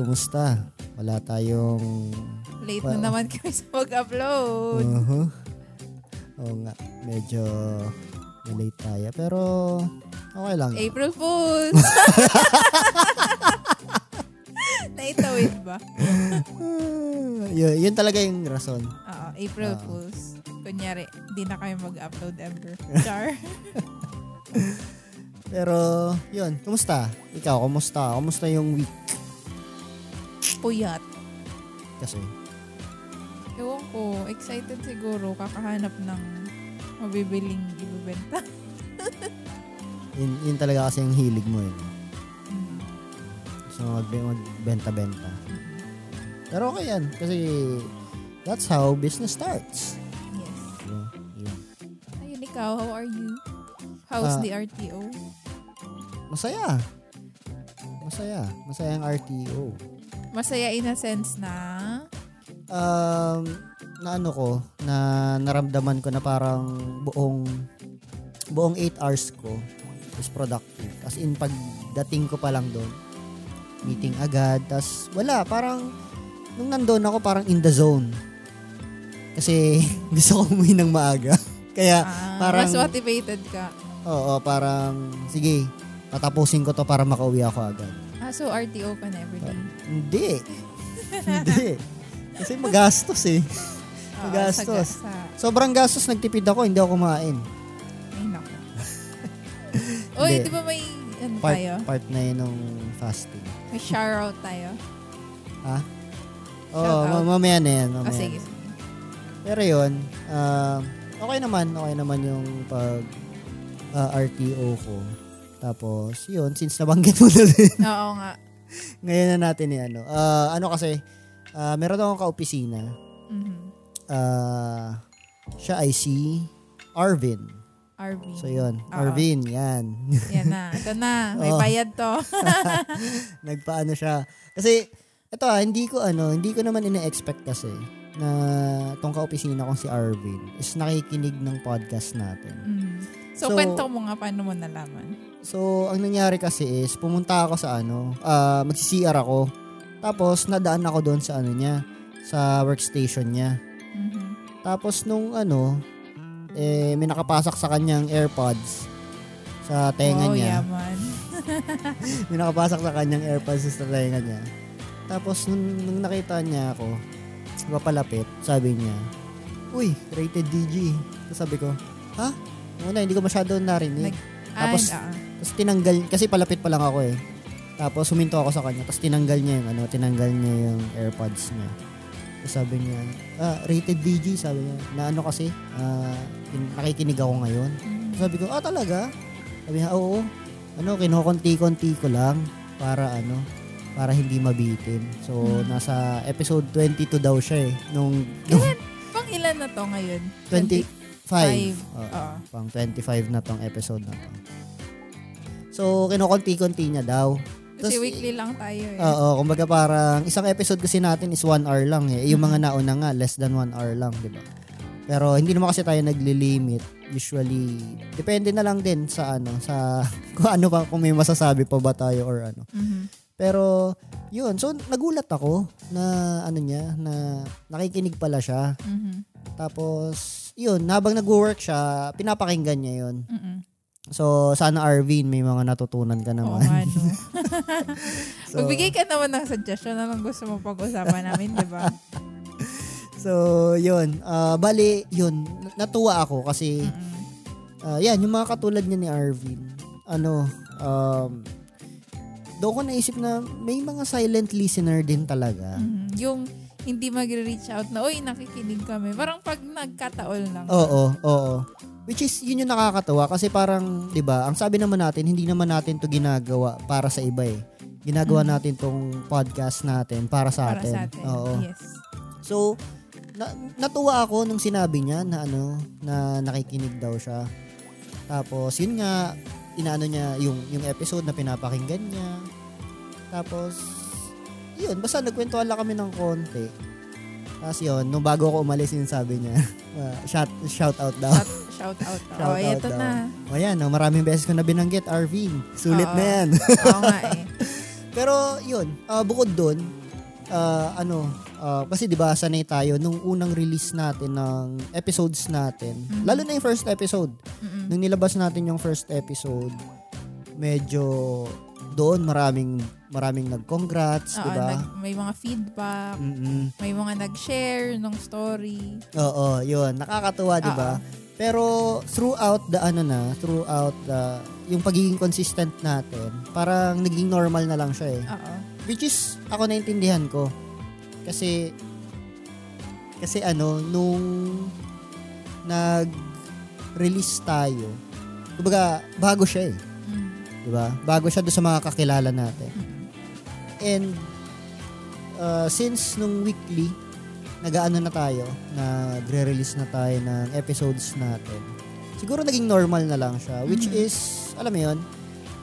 kumusta? Wala tayong... Late Well- na naman kami sa mag-upload. Uh-huh. Oo nga, medyo late tayo. Pero, okay lang. April Fools! Naitawid ba? Ah, yun, yun talaga yung rason. Oo, April Ah. Fools. Kunyari, di na kami mag-upload ever. Char. Pero, yun, kumusta? Ikaw, kumusta? Kumusta yung week? Puyat. Kasi, Ewan ko, excited siguro kakahanap ng mabibiling ibibenta. yun, yun talaga kasi yung hilig mo yun. Mm. So, mag, magbenta-benta. Pero okay yan. Kasi, that's how business starts. Yes. So, yun. Ayun, ikaw, how are you? How's Ah. the RTO? Masaya. Masaya. Masaya ang RTO. Masaya in a sense na um, na ano ko, na naramdaman ko na parang buong buong 8 hours ko is productive. As in, pagdating ko pa lang doon, meeting agad, tas wala, parang, nung nandun ako, parang in the zone. Kasi, gusto ko umuwi ng maaga. Kaya, ah, parang- mas motivated ka. oo, parang, sige, tatapusin ko to para makauwi ako agad. Ah, so RTO ka na everyday. Hindi. Hindi. Kasi magastos eh. Oo, Magastos. Sa, sa, Sobrang gastos, nagtipid ako, hindi ako kumain. ay, naku. Uy, Hindi. di ba may, ano Part, tayo? part na yun nung fasting. May shout tayo. Ha? Oo, Shout out. ma- mamaya na yan. Ah, Mamaya. sige, sige. Pero yun, um, okay naman. Okay naman yung pag ah, RTO ko. Tapos, yun, since nabanggit mo na din, Oo nga. ngayon na natin eh, ano. Ah, ano kasi, ah, meron akong kaopisina. Mhm. Ah, siya ay si Arvin. RV. So yun, Oo. Arvin, yan. Yan na. Ito na. May Oo. bayad to. nagpaano siya. Kasi, ito ah, hindi ko ano, hindi ko naman ina-expect kasi na tong kaopisina kong si Arvin is nakikinig ng podcast natin. Mm. So, So- kwento mo nga paano mo nalaman. So, ang nangyari kasi is, pumunta ako sa ano, ah magsi-CR ako. Tapos, nadaan ako doon sa ano niya, sa workstation niya. Mhm. Tapos, nung ano, eh, may nakapasak sa kanyang AirPods sa tenga wow, niya. yaman. may nakapasak sa kanyang AirPods sa tenga niya. Tapos, nung, nung nakita niya ako, papalapit, sabi niya, Uy, rated DG. Tapos sabi ko, ha? Una, hindi ko masyado narinig. Nag- Tapos, ah, ah. Tapos tinanggal, kasi palapit pa lang ako eh. Tapos huminto ako sa kanya. Tapos tinanggal niya yung ano, tinanggal niya yung AirPods niya. Tapos sabi niya, ah, rated DG, sabi niya. Na ano kasi, ah, kin- nakikinig ako ngayon. Mm. Sabi ko, ah talaga? Sabi niya, oo. Ano, kinukunti-kunti ko lang para ano, para hindi mabitin. So, Hmm. nasa episode 22 daw siya eh. Nung, nung Pang ilan na to ngayon? 25. Five. Oo. Oo. Pang 25 na tong episode na to. So, kinukunti-kunti niya daw. Kasi Tas- weekly lang tayo eh. Oo, kumbaga parang isang episode kasi natin is one hour lang eh. Yung mga nauna nga, less than one hour lang, di ba? Pero hindi naman kasi tayo nagli-limit. Usually, depende na lang din sa ano, sa kung ano pa, kung may masasabi pa ba tayo or ano. Mhm. Pero, yun. So, nagulat ako na ano niya, na nakikinig pala siya. Mhm. Tapos, yun, habang nag-work siya, pinapakinggan niya yun. Mhm. So, sana Arvin, may mga natutunan ka Oo naman. nga, no. So- Magbigay ka naman ng suggestion na lang gusto mo pag-usapan namin, di ba? So, yun. Ah, bali, yun. Natuwa ako kasi, Mhm. ah, yan, yung mga katulad niya ni Arvin. Ano, um, doon ko naisip na may mga silent listener din talaga. Mhm. Yung hindi magre-reach out na, uy, nakikinig kami. Parang pag nagkataol lang. Oo, oo. Which is, yun yung nakakatawa kasi parang, di ba, ang sabi naman natin, hindi naman natin to ginagawa para sa iba eh. Ginagawa Mhm. natin tong podcast natin para sa para atin. sa atin. Oo. Yes. So, na, natuwa ako nung sinabi niya na ano, na nakikinig daw siya. Tapos, yun nga, inaano niya yung, yung episode na pinapakinggan niya. Tapos, yun, basta nagkwentuhan lang kami ng konti. Tapos yun, nung bago ako umalis, yun sabi niya, uh, shout, shout out daw. Shout, shout out. Shout oh, out ito daw. na. O yan, no, maraming beses ko na binanggit, Arvin. Sulit Oo. na yan. Oo nga eh. Pero yun, ah, bukod doon, ah, ano, ah, kasi 'di ba sanay tayo nung unang release natin ng episodes natin. Mhm. Lalo na yung first episode. Mm-mm. Nung nilabas natin yung first episode, medyo doon maraming maraming nag-congrats, Oo, 'di ba? nag- may mga feedback, Mm-mm. may mga nag-share ng story. Oo, yun, nakakatuwa 'di ba? Pero throughout the ano na, throughout the yung pagiging consistent natin, parang naging normal na lang siya eh. Oo. Which is, ako naintindihan ko. Kasi, kasi ano, nung nag-release tayo, kumbaga, bago siya eh. Di ba? Bago siya doon sa mga kakilala natin. And, uh, since nung weekly, nag-ano na tayo, nagre-release na tayo ng episodes natin, siguro naging normal na lang siya. Which Mhm. is, alam mo yun,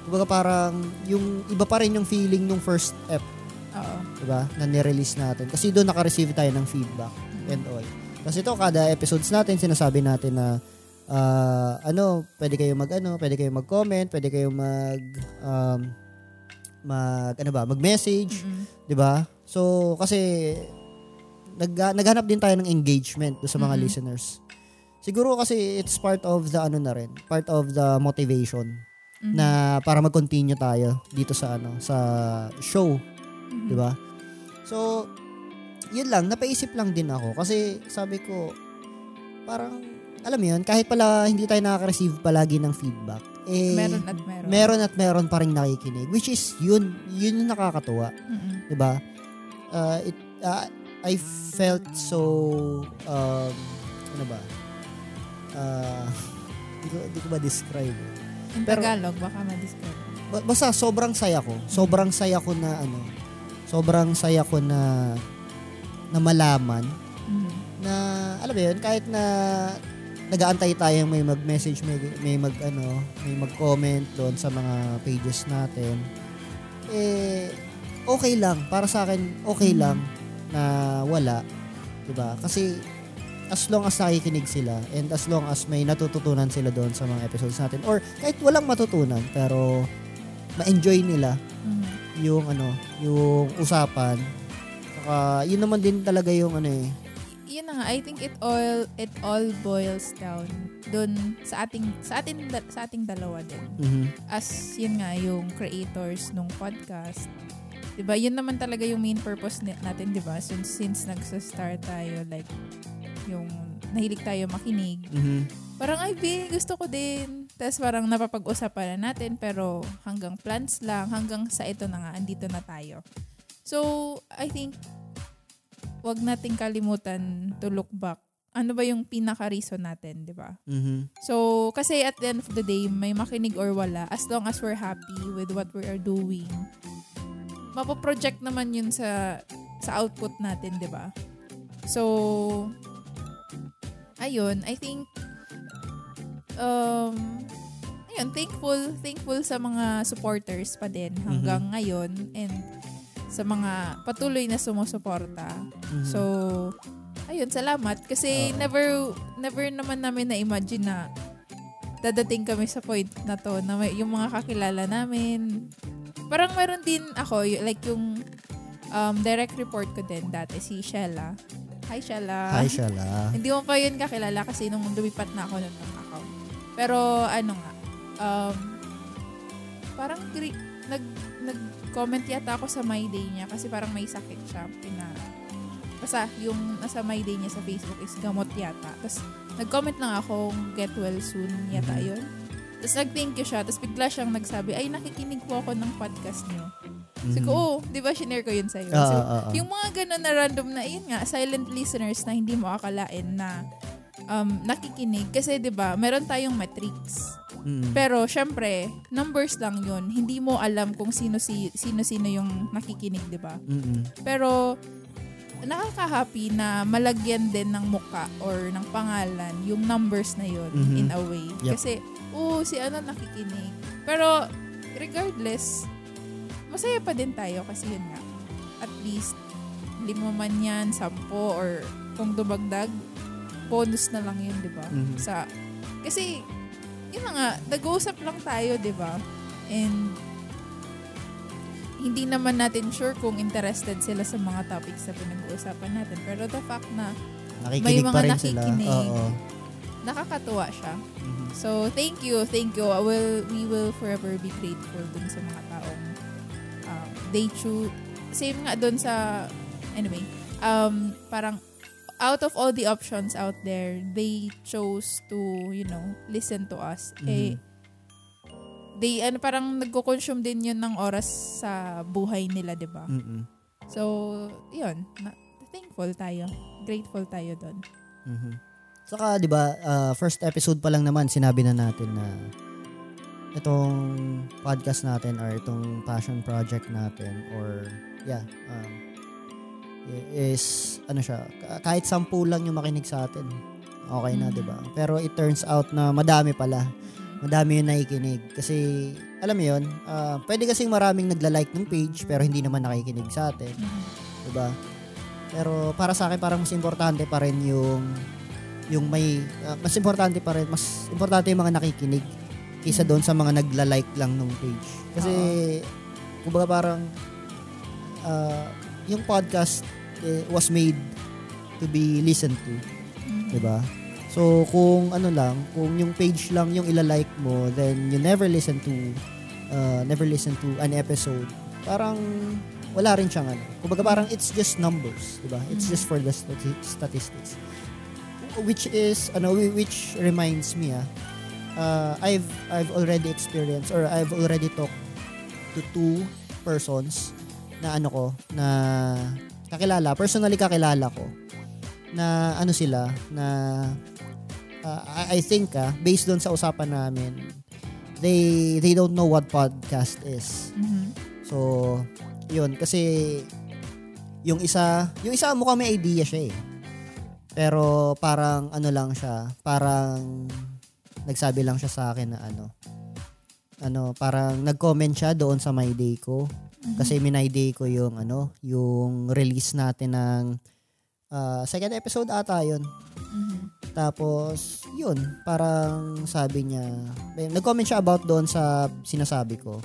kumbaga parang, yung iba pa rin yung feeling nung first ep Oo. diba? Na nirelease natin. Kasi doon naka-receive tayo ng feedback and all. Kasi ito, kada episodes natin, sinasabi natin na ah, ano, pwede kayo mag ano, pwede kayo mag-comment, pwede kayo mag um, mag ano ba, mag-message, Mm-mm. 'di ba? So kasi nag naghanap din tayo ng engagement sa mga Mhm. listeners. Siguro kasi it's part of the ano na rin, part of the motivation Mhm. na para mag-continue tayo dito sa ano, sa show Mhm. 'di ba? So, yun lang, napaisip lang din ako kasi sabi ko parang alam mo yun, kahit pala hindi tayo nakaka-receive palagi ng feedback, eh Meron at meron. meron at meron pa ring nakikinig which is yun, yun yung nakakatuwa, Mm-mm. 'di ba? Uh, it uh, I felt so um ano ba? Uh, di ko, di ko ba describe? In Pero- Tagalog, baka ma-describe. Ba- Basta sobrang saya ko. Sobrang saya ko na ano. Sobrang saya ko na na malaman Mhm. na alam mo yun kahit na nagaantay tayo may mag-message may may mag ano may mag-comment doon sa mga pages natin eh okay lang para sa akin okay Mhm. lang na wala 'di ba kasi as long as nakikinig sila and as long as may natututunan sila doon sa mga episodes natin or kahit walang matutunan pero ma-enjoy nila Mhm. yung ano, yung usapan. Saka yun naman din talaga yung ano eh. Yun na nga, I think it all it all boils down dun sa ating sa ating sa ating dalawa din. Mhm. As yun nga yung creators nung podcast. 'Di ba? Yun naman talaga yung main purpose natin, 'di ba? Since since nagsa-start tayo like yung nahilig tayo makinig. Mhm. Parang ay, be, gusto ko din. Tapos parang napapag-usapan na natin pero hanggang plans lang, hanggang sa ito na nga, andito na tayo. So, I think, wag nating kalimutan to look back. Ano ba yung pinaka-reason natin, di ba? Mhm. So, kasi at the end of the day, may makinig or wala, as long as we're happy with what we are doing, mapoproject naman yun sa sa output natin, di ba? So, ayun, I think, um, ayun, thankful, thankful sa mga supporters pa din hanggang ngayon and sa mga patuloy na sumusuporta. Mhm. So, ayun, salamat. Kasi Oo. never, never naman namin na-imagine na dadating kami sa point na to na may, yung mga kakilala namin. Parang meron din ako, y- like yung um, direct report ko din dati, si Shella. Hi, Shella. Hi, Shala. Hindi mo pa yun kakilala kasi nung lumipat na ako nun ng account. Pero ano nga, um, parang gri- nag, nag-comment yata ako sa My Day niya kasi parang may sakit siya. Pina, basta yung nasa My Day niya sa Facebook is gamot yata. Tapos nag-comment lang ako get well soon yata Mhm. yun. Tapos nag-thank you siya. Tapos bigla siyang nagsabi, ay nakikinig po ako ng podcast niyo. Sabi ko, Mhm. oh, di ba share ko yun sa'yo? Oo, So, oo, oo. yung mga ganun na random na, yun nga, silent listeners na hindi mo akalain na um, nakikinig. Kasi 'di ba meron tayong metrics. Pero syempre, numbers lang yun. Hindi mo alam kung sino si sino-sino yung nakikinig, 'di ba? Mhm. Pero nakaka-happy na malagyan din ng muka or ng pangalan yung numbers na yun Mhm. in a way. Yep. Kasi, oh, si ano nakikinig. Pero, regardless, masaya pa din tayo kasi yun nga. At least, lima man yan, sampo, or kung dumagdag, bonus na lang yun, di ba? Mhm. Sa, kasi, yun na nga, nag-uusap lang tayo, di ba? And, hindi naman natin sure kung interested sila sa mga topics na pinag-uusapan natin. Pero the fact na Nakikinig mga pa rin sila. nakikinig. Oo. nakakatuwa siya. Mhm. So, thank you, thank you. I will, we will forever be grateful dun sa mga taong um, they choose, same nga dun sa, anyway, um, parang out of all the options out there, they chose to, you know, listen to us. Eh, Mhm. they, ano, parang nagko-consume din yun ng oras sa buhay nila, di ba? Mhm. So, yun. Na, thankful tayo. Grateful tayo doon. Mhm. Saka 'di ba, uh, first episode pa lang naman sinabi na natin na itong podcast natin or itong passion project natin or yeah, um, is ano siya, ka- kahit sampu lang yung makinig sa atin. Okay na, Mhm. 'di ba? Pero it turns out na madami pala. Madami yung nakikinig kasi alam mo 'yon, uh, pwede kasing maraming nagla-like ng page pero hindi naman nakikinig sa atin. Mhm. 'di ba? Pero para sa akin parang mas importante pa rin yung yung may ah, mas importante pa rin, mas importante yung mga nakikinig kaysa doon sa mga nagla-like lang ng page. Kasi kumbaga parang ah, yung podcast was made to be listened to, Mhm. 'di ba? So kung ano lang, kung yung page lang yung ila-like mo, then you never listen to uh, never listen to an episode. Parang wala rin siyang ano. Kumbaga parang it's just numbers, 'di ba? It's Mhm. just for the stati- statistics. Which is ano whi- which reminds me ah uh, I've I've already experienced or I've already talked to two persons na ano ko na kakilala, personally kakilala ko na ano sila na uh, I, I think ah based doon sa usapan namin they they don't know what podcast is. Mhm. So, yun kasi yung isa, yung isa mukha may idea siya eh. Pero parang ano lang siya, parang nagsabi lang siya sa akin na ano, ano, parang nag-comment siya doon sa My Day ko. Kasi minay day ko yung ano, yung release natin ng ah, second episode ata yun. Mhm. Tapos, yun, parang sabi niya, nag-comment siya about doon sa sinasabi ko.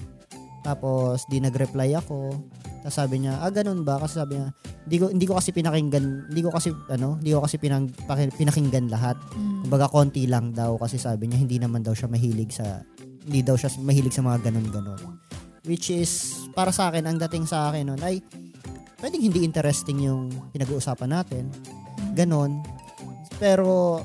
Tapos, di nag-reply ako. Tapos sabi niya, ah, ganun ba? Kasi sabi niya, hindi ko, hindi ko kasi pinakinggan, hindi ko kasi, ano, hindi ko kasi pinang, pinakinggan lahat. Mhm. Kumbaga, konti lang daw kasi sabi niya, hindi naman daw siya mahilig sa, hindi daw siya mahilig sa mga ganun-ganon. Which is, para sa akin, ang dating sa akin nun ay, pwedeng hindi interesting yung pinag-uusapan natin. Ganon. Pero,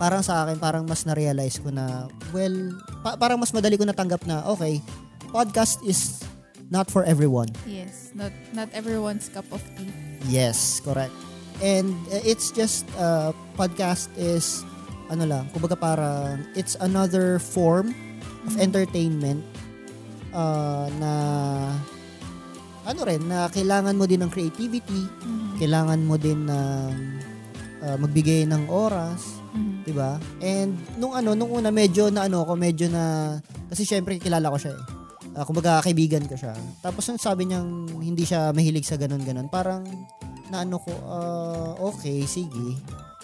parang sa akin, parang mas na-realize ko na, well, pa- parang mas madali ko natanggap na, okay, podcast is not for everyone. Yes, not not everyone's cup of tea. Yes, correct. And uh, it's just, uh, podcast is, ano lang, kumbaga parang, it's another form of entertainment uh, na, ano rin, na kailangan mo din ng creativity, Mhm. kailangan mo din ng uh, magbigay ng oras, Mhm. 'di ba? And nung ano, nung una medyo na ano ko, medyo na kasi syempre kilala ko siya eh. Ah, kumbaga kaibigan ko siya. Tapos nung sabi niyang hindi siya mahilig sa ganun-ganun, parang na ano ko, ah, okay, sige.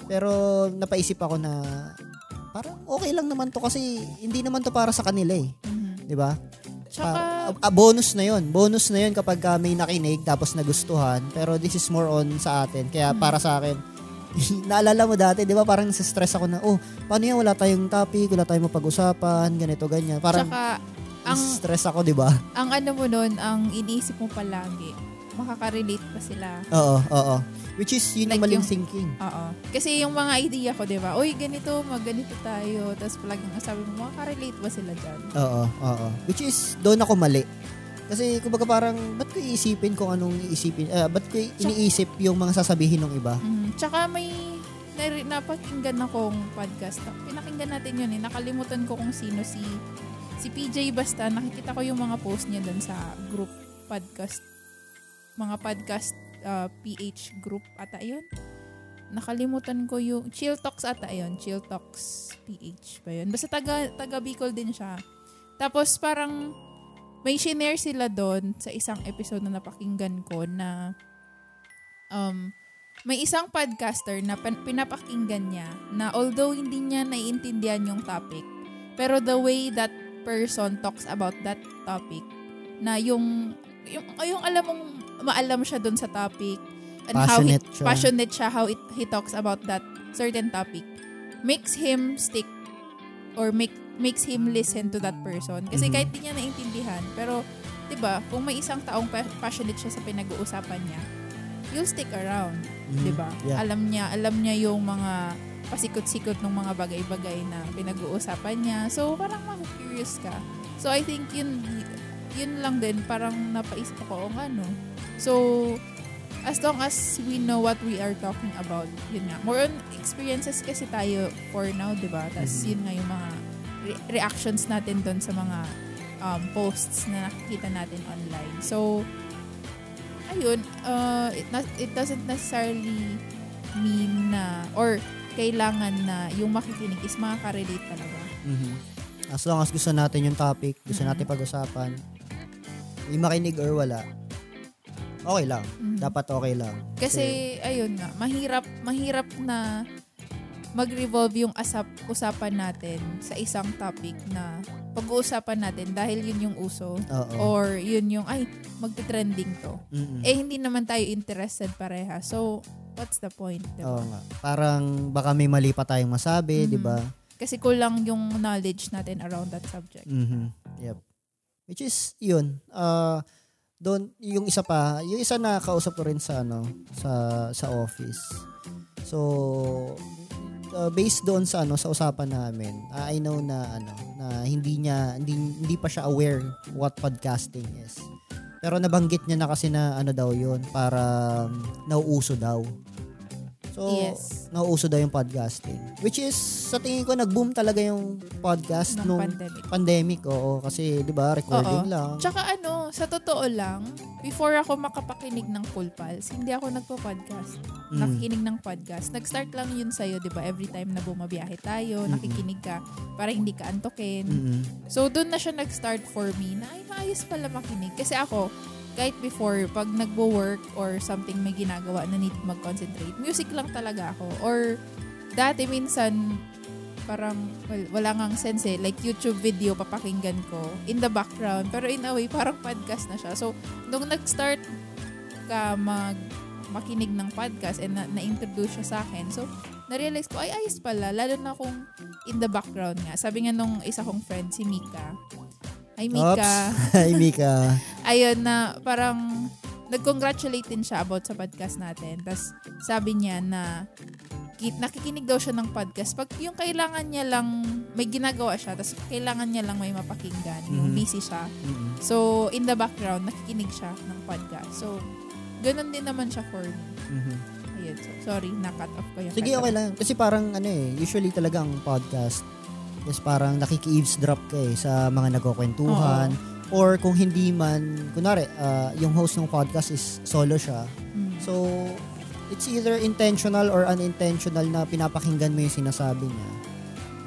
Pero napaisip ako na parang okay lang naman to kasi hindi naman to para sa kanila eh, Mhm. 'di ba? Tsaka, Pa- ah, bonus na 'yon. Bonus na 'yon kapag ah, may nakinig tapos nagustuhan. Pero this is more on sa atin. Kaya Mm. para sa akin, naalala mo dati, 'di ba? Parang stress ako na, oh, paano yan wala tayong topic, wala tayong mapag-usapan, ganito ganyan. Parang tsaka, ang, stress ako, 'di ba? ang ano mo nun, ang iniisip mo palagi, makaka-relate pa sila. Oo, oo. Which is yun yung Like maling yung- thinking. Oo. Kasi yung mga idea ko, di ba? Uy, ganito, mag-ganito tayo. Tapos palaging sabi mo, makaka-relate ba sila dyan? Oo, oo. Which is doon ako mali. Kasi kumbaga parang ba't ko iisipin kung anong iisipin, uh, ba't ko iniisip yung mga sasabihin ng iba? Mhm. Tsaka may nari, napakinggan akong podcast. Pinakinggan natin yun eh. Nakalimutan ko kung sino si si PJ basta. Nakikita ko yung mga post niya dun sa group podcast. Mga podcast uh, PH group ata yun. Nakalimutan ko yung Chill Talks ata yun. Chill Talks PH ba yun? Basta taga, taga Bicol din siya. Tapos parang may shinare sila doon sa isang episode na napakinggan ko na um, may isang podcaster na pinapakinggan niya na although hindi niya naiintindihan yung topic, pero the way that person talks about that topic, na yung, yung, yung alam mong maalam siya doon sa topic, and Passionate how he, siya. passionate siya, how it, he talks about that certain topic, makes him stick or make makes him listen to that person. Kasi Mhm. kahit di niya naintindihan, pero 'di ba, kung may isang taong pa- passionate siya sa pinag-uusapan niya, you'll stick around, Mhm. 'di ba? Yeah. Alam niya, alam niya yung mga pasikot-sikot ng mga bagay-bagay na pinag-uusapan niya. So, parang maku-curious ka. So, I think yun yun lang din parang napaisip ko kung ano. So, as long as we know what we are talking about, yun nga. More on experiences kasi tayo for now, di ba? Tapos Mhm. yun nga yung mga re- reactions natin doon sa mga um, posts na nakikita natin online. So, ayun, uh, it, not, it doesn't necessarily mean na, or kailangan na yung makikinig is makaka-relate talaga. Mhm. As long as gusto natin yung topic, gusto Mhm. natin pag-usapan, yung makinig or wala, okay lang. Mhm. Dapat okay lang. Kasi, ayun nga, mahirap, mahirap na mag-revolve yung asap, usapan natin sa isang topic na pag-uusapan natin dahil yun yung uso Oo. or yun yung, ay, magte-trending to. Mm-mm. Eh, hindi naman tayo interested pareha. So, what's the point? diba? Oo nga. Parang baka may mali pa tayong masabi, Mhm. di ba? Kasi kulang yung knowledge natin around that subject. Mhm. Yep. Which is, yun. Uh, doon, yung isa pa, yung isa na kausap ko rin sa, ano, sa, sa office. So, uh, based doon sa ano sa usapan namin, uh, I know na ano na hindi niya hindi, hindi pa siya aware what podcasting is. Pero nabanggit niya na kasi na ano daw 'yon para nauuso daw. So, Yes. nauuso daw yung podcasting. Which is, sa tingin ko, nag-boom talaga yung podcast Ng nung pandemic. pandemic. Oo, kasi, di ba, recording Oo. lang. Tsaka ano, sa totoo lang, before ako makapakinig ng Cool Pals, hindi ako nagpo-podcast. Mm. Nakikinig ng podcast. Nag-start lang yun sa'yo, di ba? Every time na bumabiyahe tayo, Mm-mm. nakikinig ka para hindi ka antokin. Mm-mm. So, doon na siya nag-start for me na, ay, maayos pala makinig. Kasi ako, kahit before, pag nagwo-work or something may ginagawa na need mag-concentrate, music lang talaga ako. Or, dati minsan, parang, well, wala ngang sense eh. Like, YouTube video, papakinggan ko in the background. Pero in a way, parang podcast na siya. So, nung nag-start ka mag makinig ng podcast and na, na-introduce siya sa akin. So, na-realize ko, ay, ayos pala. Lalo na kung in the background nga. Sabi nga nung isa kong friend, si Mika. Hi, Mika. Oops. Hi, Mika. Ayun na, parang nag-congratulate din siya about sa podcast natin. Tapos, sabi niya na ki- nakikinig daw siya ng podcast. Pag yung kailangan niya lang, may ginagawa siya, tapos kailangan niya lang may mapakinggan, yung Mhm. busy siya. Mm-mm. So, in the background, nakikinig siya ng podcast. So, ganun din naman siya for me. Mhm. Ayun. So, sorry, na-cut off ko yung Sige, okay lang. Kasi parang ano eh, usually talaga ang podcast is parang nakiki-eavesdrop ka eh sa mga nagkukwentuhan. Or kung hindi man, kunwari, ah, yung host ng podcast is solo siya. Mm. So, it's either intentional or unintentional na pinapakinggan mo yung sinasabi niya.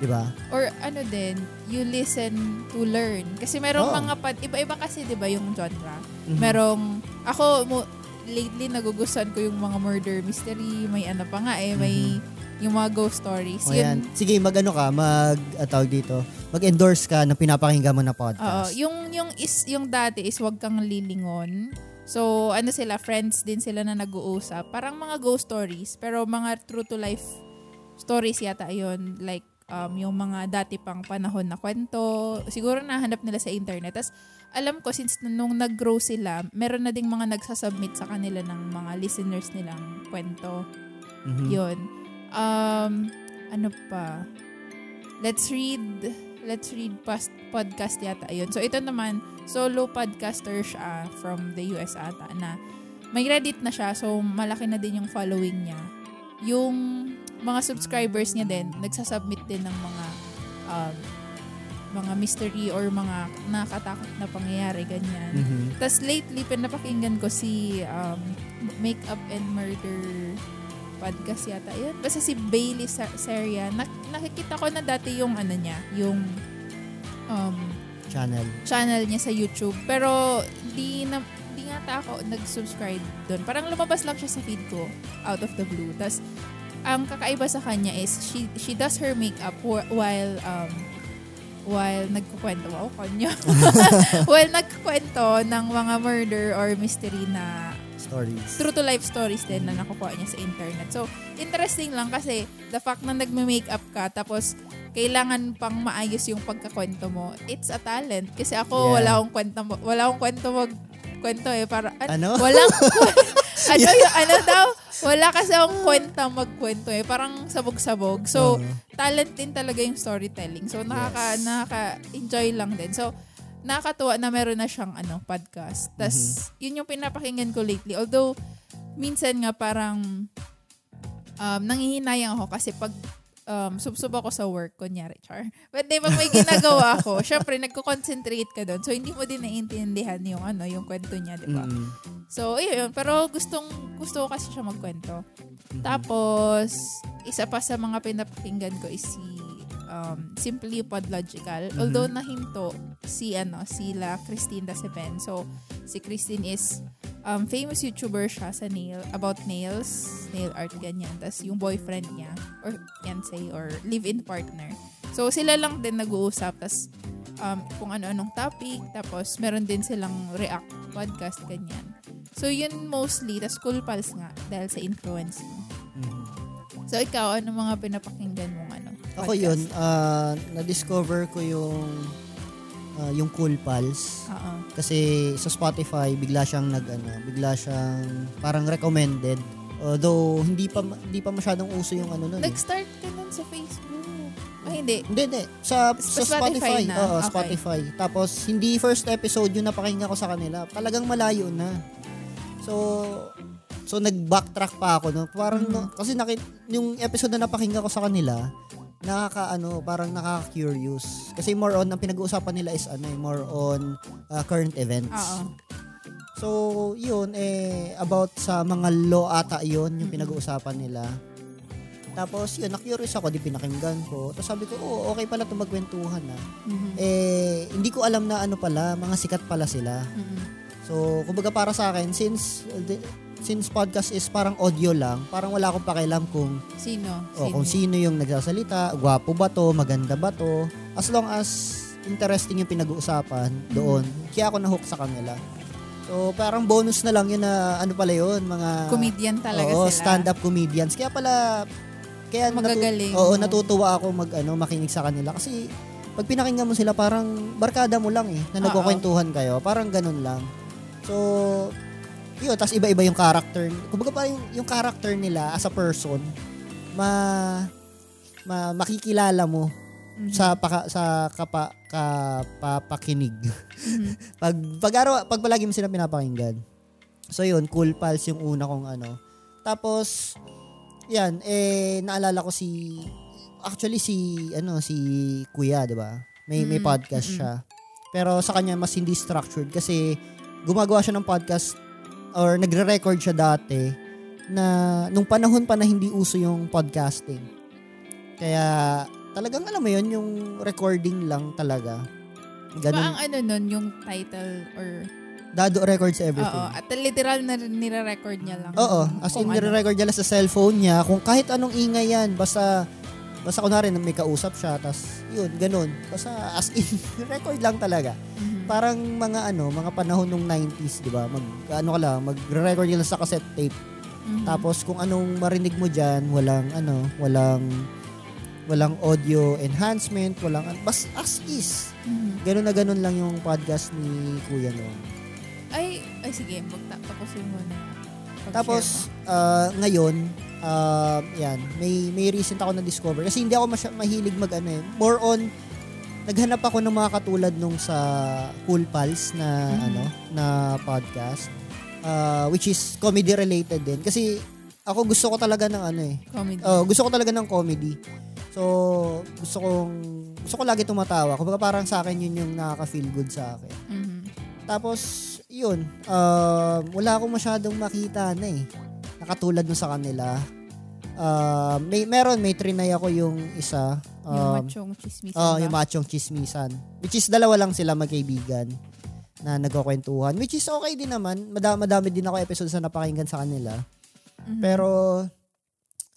Di ba? Or ano din, you listen to learn. Kasi merong Oo. mga pod, iba-iba kasi 'di ba yung genre. Mhm. Merong ako mo lately nagugustuhan ko yung mga murder mystery, may ano pa nga eh, may yung mga ghost stories. O yun. Sige, mag-ano ka, mag, tawag dito, mag-endorse ka ng pinapakinggan mo na Oo, podcast. yung yung is yung dati is wag kang lilingon. So, ano sila, friends din sila na nag-uusap. Parang mga ghost stories, pero mga true to life stories yata yun. Like, um, yung mga dati pang panahon na kwento. Siguro nahanap nila sa internet. Tapos, alam ko, since nung nag-grow sila, meron na ding mga nagsasubmit sa kanila ng mga listeners nilang kwento. Mhm. Yun. Um, ano pa? Let's read Let's read past podcast yata yun. So ito naman, solo podcaster siya from the US ata na may Reddit na siya so malaki na din yung following niya. Yung mga subscribers niya din, nagsasubmit din ng mga um, mga mystery or mga nakatakot na pangyayari, ganyan. Mhm. Tapos lately, pinapakinggan ko si um, Makeup and Murder podcast yata. Yun. Basta si Bailey Saria. Nak- nakikita ko na dati yung ano niya, yung um, channel. channel niya sa YouTube. Pero di na di nga ata ako nag-subscribe doon. Parang lumabas lang siya sa feed ko out of the blue. Tapos ang kakaiba sa kanya is she she does her makeup wh- while um while nagkukwento wow kanya while nagkukwento ng mga murder or mystery na Stories. true to life stories din na nakukuha niya sa internet. So, interesting lang kasi the fact na nagme-makeup ka tapos kailangan pang maayos yung pagkakwento mo. It's a talent. Kasi ako Yeah. wala akong kwento wala akong kwento mag kwento eh para an- Ano? walang ano yung ano daw wala kasi akong kwenta magkwento eh parang sabog-sabog so Oo. talent din talaga yung storytelling so nakaka Yes. nakaka-enjoy lang din so nakakatuwa na meron na siyang ano podcast. Tas Mm-hmm. yun yung pinapakinggan ko lately. Although minsan nga parang um, nangihinayang ako kasi pag um, subsub ako sa work, kunyari, char. But di, pag may ginagawa ako, syempre, nagko-concentrate ka doon. So, hindi mo din naiintindihan yung, ano, yung kwento niya, di ba? Mm. So, yun. Pero gustong, gusto ko kasi siya magkwento. Tapos, isa pa sa mga pinapakinggan ko is si um, Simply Podlogical. Although nahinto si ano, sila Christine Dasepen. So, si Christine is um, famous YouTuber siya sa nail, about nails, nail art, ganyan. Tapos yung boyfriend niya, or fiancé, or live-in partner. So, sila lang din nag-uusap. Tapos, um, kung ano-anong topic. Tapos, meron din silang react podcast, ganyan. So, yun mostly. Tapos, cool pals nga dahil sa influence mo. Mhm. So, ikaw, ano mga pinapakinggan mong ano? Ako podcast? yun, ah, na-discover ko yung ah, yung Cool Pals. Oo. Kasi sa Spotify, bigla siyang nag ano, bigla siyang parang recommended. Although hindi pa hindi pa masyadong uso yung ano nun. eh. Nag-start ka nun sa Facebook. Ay, hindi. Hindi, hindi. Sa, sa Sa Spotify Spotify. na? Oo, Okay. Spotify. Tapos, hindi first episode yung napakinggan ko sa kanila. Talagang malayo na. So, so nag-backtrack pa ako. No? Parang, Mm-hmm. no, kasi nakit, yung episode na napakinggan ko sa kanila, nakaka ano, parang nakaka-curious. Kasi more on, ang pinag-uusapan nila is ano, eh, more on uh, current events. Oo. So, yun, eh, about sa mga law ata yun, yung pinag-uusapan nila. Tapos, yun, na-curious ako, di pinakinggan ko. Tapos sabi ko, oh, okay pala ito magkwentuhan na. Mhm. Eh, hindi ko alam na ano pala, mga sikat pala sila. Mhm. So, kumbaga para sa akin, since the- since podcast is parang audio lang, parang wala akong pakialam kung Sino? oh, kung sino yung nagsasalita, gwapo ba to, maganda ba to. As long as interesting yung pinag-uusapan doon, kaya ako na-hook sa kanila. So, parang bonus na lang yun na ano pala yun, mga Comedian talaga oo, sila. stand-up comedians. Kaya pala kaya natu- Magagaling, oo, no? natutuwa ako mag ano, makinig sa kanila kasi pag pinakinggan mo sila parang barkada mo lang eh na Oo. nagkukwentuhan kayo. Parang ganun lang. So, yun, tas iba-iba yung character. Kumbaga parang yung, yung character nila as a person, ma, ma makikilala mo Mhm. sa paka, sa kapa, kapapakinig. Mhm. pag pag araw, pag palagi mo sila pinapakinggan. So yun, Cool Pals yung una kong ano. Tapos yan, eh naalala ko si actually si ano si Kuya, 'di ba? May may Mm, podcast mm-mm. siya. Pero sa kanya mas hindi structured kasi gumagawa siya ng podcast or nagre-record siya dati na nung panahon pa na hindi uso yung podcasting. Kaya talagang alam mo yun, yung recording lang talaga. Ba ang Ganun, ano nun, yung title or... Dado records everything. Oo. At literal na nire-record niya lang. Oo, as in ano. nire-record niya lang sa cellphone niya, kung kahit anong ingay yan, basta basta kunwari na may kausap siya, tas yun, ganun. Basta as in, record lang talaga. Mhm. Parang mga ano, mga panahon nung 90s, di ba? Mag, ano ka lang, mag-record niya lang sa cassette tape. Mhm. Tapos kung anong marinig mo diyan, walang ano, walang walang audio enhancement, walang bas as is. Mhm. Ganun na ganun lang yung podcast ni Kuya noon. Ay, ay sige, magtapusin mo na. Tapos uh, ngayon, uh, yan, may may recent ako na discover kasi hindi ako masya, mahilig mag ano eh. More on naghanap ako ng mga katulad nung sa Cool Pals na Mhm. ano na podcast uh, which is comedy related din kasi ako gusto ko talaga ng ano eh. Comedy. Oh, gusto ko talaga ng comedy. So, gusto kong gusto ko lagi tumatawa. Kumbaga parang sa akin yun yung nakaka-feel good sa akin. Mhm. Tapos, yun, uh, wala akong masyadong makita na eh. Nakatulad nun sa kanila. Uh, may, meron, may trinay ako yung isa. yung Um, machong chismis. Oh, yung machong chismisan. Which is dalawa lang sila magkaibigan na nagkukwentuhan. Which is okay din naman. Madami, madami din ako episodes na napakinggan sa kanila. Mhm. Pero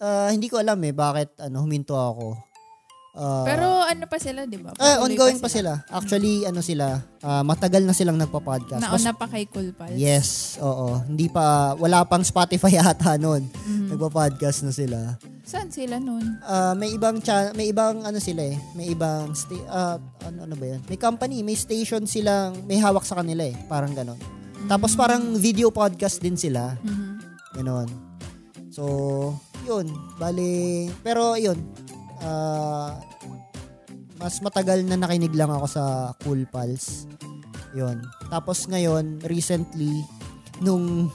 ah, hindi ko alam eh bakit ano huminto ako. Ah, Pero ano pa sila, di ba? Patuloy ongoing pa sila. Actually, ano sila, ah, matagal na silang nagpa-podcast. Mas- Nauna pa kay Cool Pals. yes, oo. Hindi pa, wala pang Spotify ata noon. Mhm. Nagpa-podcast na sila. Saan sila nun? Ah, may ibang cha- may ibang ano sila eh. May ibang sta- ah, ano, ano ba 'yan? May company, may station silang may hawak sa kanila eh, parang ganon. Tapos parang video podcast din sila, Mhm. ganon. So, 'yun, bali pero 'yun. Ah, mas matagal na nakinig lang ako sa Cool Pals. 'Yun. Tapos ngayon, recently nung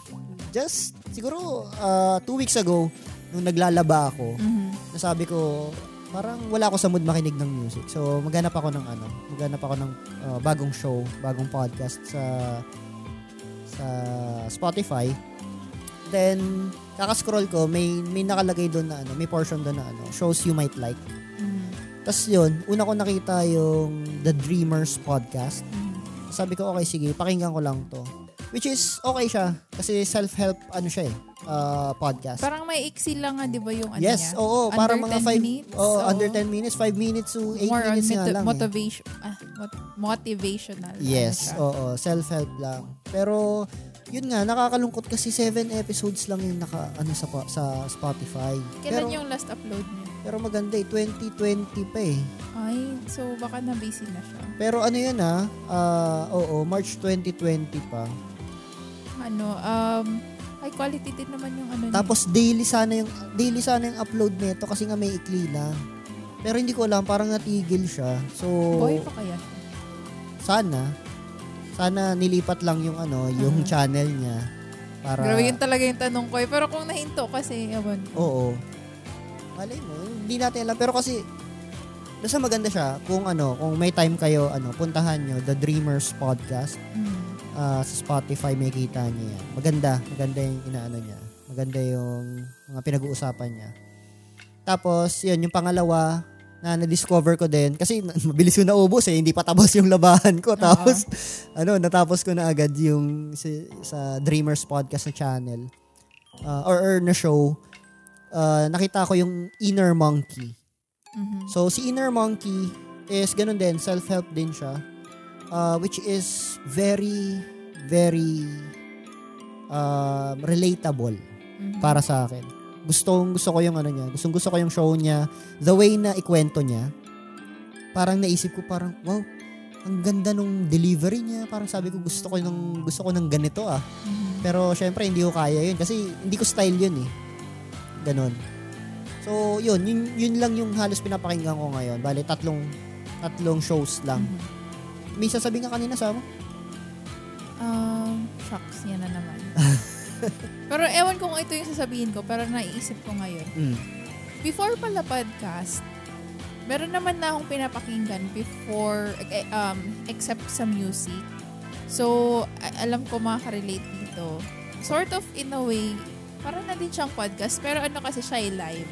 just siguro ah, two weeks ago nung naglalaba ako, Mhm. nasabi ko, parang wala ako sa mood makinig ng music. So, maghanap ako ng ano, maghanap ako ng uh, bagong show, bagong podcast sa sa Spotify. Then, kakascroll ko, may may nakalagay doon na ano, may portion doon na ano, shows you might like. Mhm. Tapos yun, una ko nakita yung The Dreamers podcast. Mhm. Sabi ko, okay, sige, pakinggan ko lang to. Which is, okay siya. Kasi self-help, ano siya eh, uh, podcast. Parang may iksi lang nga, di ba yung ano yes, niya? oo, para Under mga 10 5 minutes, oh, oo. under 10 minutes, 5 minutes to 8 More on minutes nga moti- lang. eh. motivation, ah, mot- motivational. ano Yes, siya. oo, self-help lang. Pero yun nga, nakakalungkot kasi 7 episodes lang yung naka ano sa sa Spotify. Kailan pero, yung last upload niya? pero maganda eh, 2020 pa eh. Ay, so baka na-busy na siya. Pero ano yun ah, ah, oo, March 2020 pa. Ano, um, high quality din naman yung ano niya. Tapos daily sana yung daily sana yung upload nito kasi nga may ikli lang. Pero hindi ko alam, parang natigil siya. So, Boy pa kaya siya? sana sana nilipat lang yung ano, yung Mhm. channel niya para Grabe yun talaga yung tanong ko eh. Pero kung nahinto kasi, ewan ko. Oo. Malay mo, hindi natin alam pero kasi basta maganda siya kung ano, kung may time kayo, ano, puntahan nyo The Dreamers Podcast Mm. ah, sa Spotify may kita niyo yan. Maganda, maganda yung inaano niya. Maganda yung mga pinag-uusapan niya. Tapos, yun, yung pangalawa na na-discover ko din kasi na- mabilis ko naubos eh, hindi pa tapos yung labahan ko. Tapos, ano, natapos ko na agad yung si, sa Dreamers Podcast sa channel. Ah, or, or na show. Ah, nakita ko yung Inner Monkey. Mhm. So, si Inner Monkey is ganun din, self-help din siya. Uh, which is very, very uh, relatable Mhm. para sa akin. Gustong gusto ko yung ano niya, gustong gusto ko yung show niya, the way na ikwento niya. Parang naisip ko parang, wow, ang ganda nung delivery niya. Parang sabi ko gusto ko ng gusto ko ng ganito ah. Mhm. Pero syempre hindi ko kaya yun kasi hindi ko style yun eh. Ganon. So, yun, yun, yun lang yung halos pinapakinggan ko ngayon. Bale, tatlong tatlong shows lang. Mhm. May sasabihin ka kanina sa mo? Um, shocks, yan na naman. pero ewan ko kung ito yung sasabihin ko, pero naiisip ko ngayon. Mm. Before pala podcast, meron naman na akong pinapakinggan before, eh, um, except sa music. So, alam ko makaka-relate dito. Sort of in a way, parang na din siyang podcast, pero ano kasi siya ay live.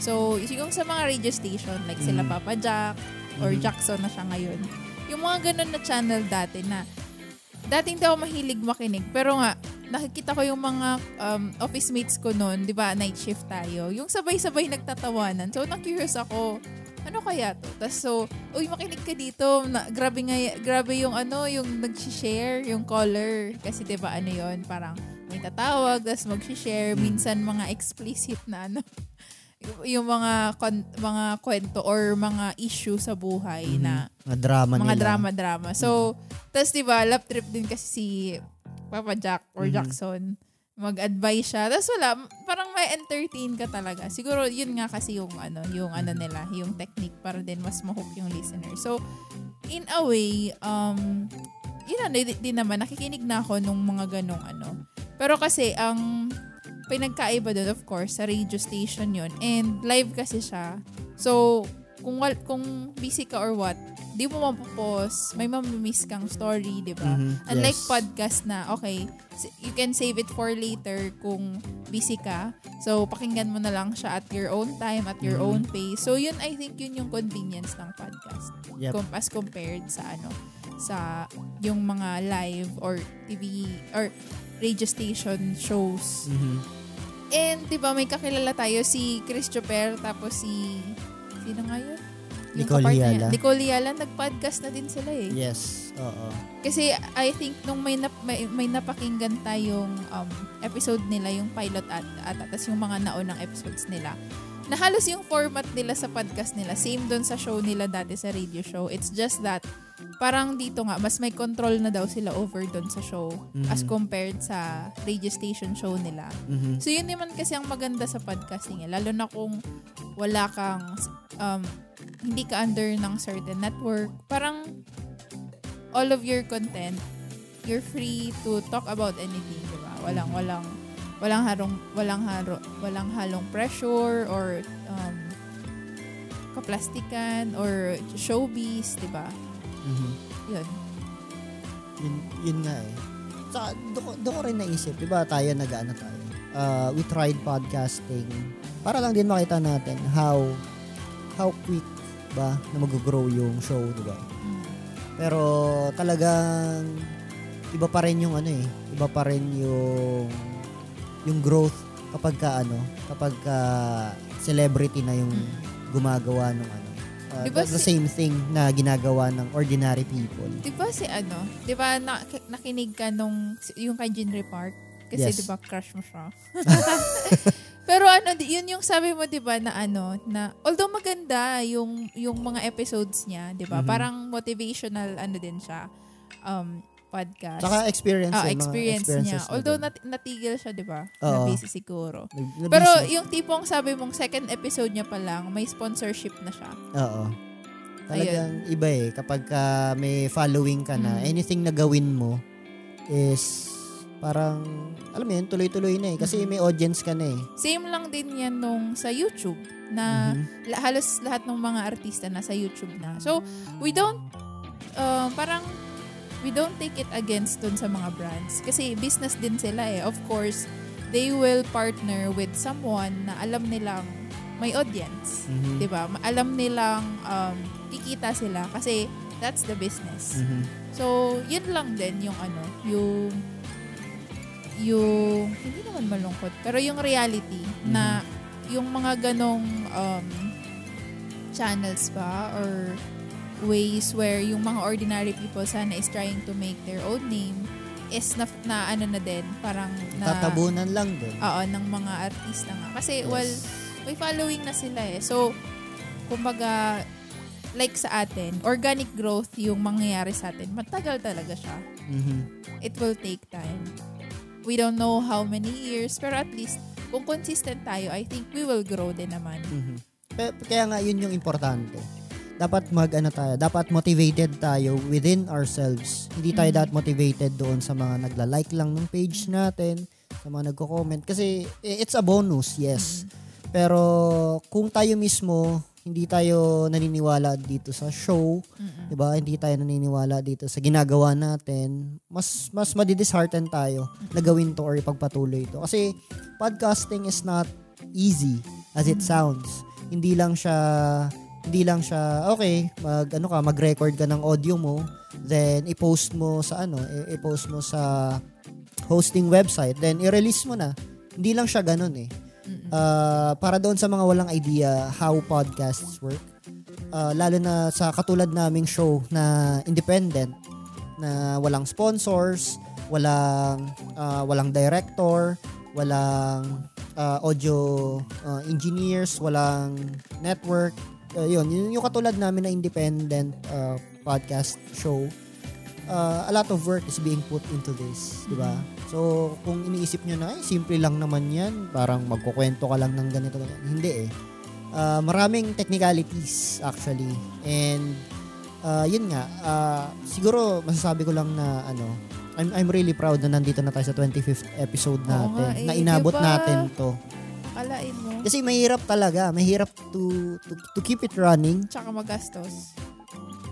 So, yung sa mga radio station, like sila Mm. Papa Jack, or Mhm. Jackson na siya ngayon. Yung mga ganun na channel dati na, dating daw mahilig makinig, pero nga, nakikita ko yung mga um, office mates ko noon, di ba, night shift tayo. Yung sabay-sabay nagtatawanan. So, na-curious ako, ano kaya to? Tapos so, uy, makinig ka dito. Na, grabe nga, grabe yung ano, yung nag-share, yung caller. Kasi 'di ba ano yon parang may tatawag, tapos mag-share. Hmm. Minsan mga explicit na ano, yung mga kon- mga kwento or mga issue sa buhay Mhm. na Mga drama mga nila. drama-drama. So, tas 'di ba, lap trip din kasi si Papa Jack or Mhm. Jackson. Mag-advise siya. Tapos wala, parang may entertain ka talaga. Siguro yun nga kasi yung ano, yung ano nila, yung technique para din mas mahook yung listener. So, in a way, um, yun ano, di, di naman, nakikinig na ako nung mga ganong ano. Pero kasi, ang pinagkaiba doon, of course, sa radio station yun. And live kasi siya. So, kung wal, kung busy ka or what, di mo mapopost, may mamimiss kang story, di ba? Mhm, Unlike yes. podcast na, okay, you can save it for later kung busy ka. So, pakinggan mo na lang siya at your own time, at your Mhm. own pace. So, yun, I think yun yung convenience ng podcast. Yep. Com- as compared sa ano, sa yung mga live or TV or radio station shows. Mhm. And, di ba, may kakilala tayo si Chris Choper, tapos si, sino nga yun? Nicole. Yala. Nicole Yala, nag-podcast na din sila eh. Yes. Oo. Kasi I think nung may, nap, may, may napakinggan tayong um, episode nila, yung pilot at, at, at yung mga naunang episodes nila, na halos yung format nila sa podcast nila, same doon sa show nila dati sa radio show. It's just that, parang dito nga, mas may control na daw sila over doon sa show Mhm. as compared sa radio station show nila. Mhm. So yun naman kasi ang maganda sa podcasting eh. Lalo na kung wala kang um, hindi ka under ng certain network. Parang all of your content, you're free to talk about anything, di ba? Walang walang walang harong walang haro walang halong pressure or um, kaplastikan or showbiz, di ba? Mhm. Yun. Yun, yun nga eh. Sa, doon doon ko rin naisip, di ba tayo nag-ano tayo? Uh, we tried podcasting para lang din makita natin how how quick ba na mag-grow yung show, di ba? Mm. Pero talagang iba pa rin yung ano eh, iba pa rin yung yung growth kapag ka ano, kapag ka celebrity na yung gumagawa ng ano. Uh, Di ba the, si- same thing na ginagawa ng ordinary people. Di ba si ano, di ba na, nakinig ka nung, yung kay Jinri Park? Kasi Yes. di ba crush mo siya? Pero ano, yun yung sabi mo, di ba, na ano, na, although maganda yung, yung mga episodes niya, di ba, Mhm. parang motivational, ano din siya, um, podcast. Saka experience Ah, experience niya. na Although nat- natigil siya, di ba? Oo. Na-busy siguro. Nag- Pero na-busy. yung tipong sabi mong second episode niya pa lang, may sponsorship na siya. Oo. Talagang iba eh. Kapag ka may following ka na, Mm. anything na gawin mo is parang, alam mo yun, tuloy-tuloy na eh. Kasi Mhm. may audience ka na eh. Same lang din yan nung sa YouTube na Mhm. la- halos lahat ng mga artista nasa YouTube na. So, we don't, uh, parang, we don't take it against dun sa mga brands. Kasi business din sila eh. Of course, they will partner with someone na alam nilang may audience. Mhm. 'Di ba? Ma- Alam nilang um, kikita sila kasi that's the business. Mhm. So, yun lang din yung ano, yung yung hindi naman malungkot, pero yung reality na yung mga ganong um, channels ba or ways where yung mga ordinary people sana is trying to make their own name is na, na ano na din, parang na Tatabunan lang din. Oo, ng mga artista nga. Kasi, Yes. well, may following na sila eh. So, kumbaga, like sa atin, organic growth yung mangyayari sa atin. Matagal talaga siya. Mhm. It will take time. We don't know how many years, pero at least, kung consistent tayo, I think we will grow din naman. Mhm. Pe- Kaya nga yun yung importante. Dapat mag ano tayo, dapat motivated tayo within ourselves. Hindi tayo Mhm. dapat motivated doon sa mga nagla-like lang ng page natin, sa mga nagko-comment kasi i- it's a bonus, yes. Mm. Pero kung tayo mismo hindi tayo naniniwala dito sa show. 'di ba? Hindi tayo naniniwala dito sa ginagawa natin. Mas mas madidishearten tayo na gawin to or ipagpatuloy to. Kasi podcasting is not easy as it sounds. Hindi lang siya hindi lang siya okay, mag ano ka, mag-record ka ng audio mo, then i-post mo sa ano, i-post mo sa hosting website, then i-release mo na. Hindi lang siya ganun eh. Uh, para doon sa mga walang idea how podcasts work, uh, lalo na sa katulad naming show na independent, na walang sponsors, walang uh, walang director, walang uh, audio uh, engineers, walang network. Uh, yun, yun yung katulad namin na independent uh, podcast show. Uh, a lot of work is being put into this, di ba? So, kung iniisip nyo na, ay, simple lang naman yan, parang magkukwento ka lang ng ganito, ganyan. Hindi eh. Uh, maraming technicalities, actually. And, uh, yun nga, uh, siguro, masasabi ko lang na, ano, I'm, I'm really proud na nandito na tayo sa 25th episode Oo natin, nga eh, na inabot diba? natin to. Akalain mo. Kasi mahirap talaga. Mahirap to, to, to keep it running. Tsaka magastos.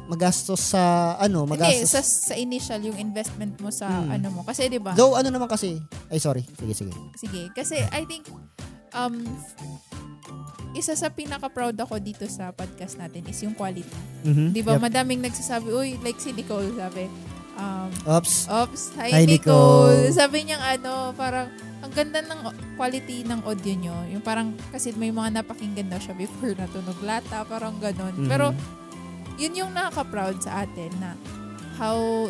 Magastos sa, ano, Hindi, magastos. sa, sa initial, yung investment mo sa Hmm. ano mo. Kasi di ba? Though, ano naman kasi, ay sorry, sige, sige. Sige. Kasi I think, um, isa sa pinaka-proud ako dito sa podcast natin is yung quality. Mhm. Di ba? Yep. Madaming nagsasabi, uy, like si Nicole, sabi, um, Oops. Ops, hi, Hi, Nicole. Nicole. Sabi niya ano, parang ang ganda ng quality ng audio nyo. Yung parang, kasi may mga napakinggan daw siya before natunog lata, parang ganon. Mhm. Pero, yun yung nakaka-proud sa atin na how,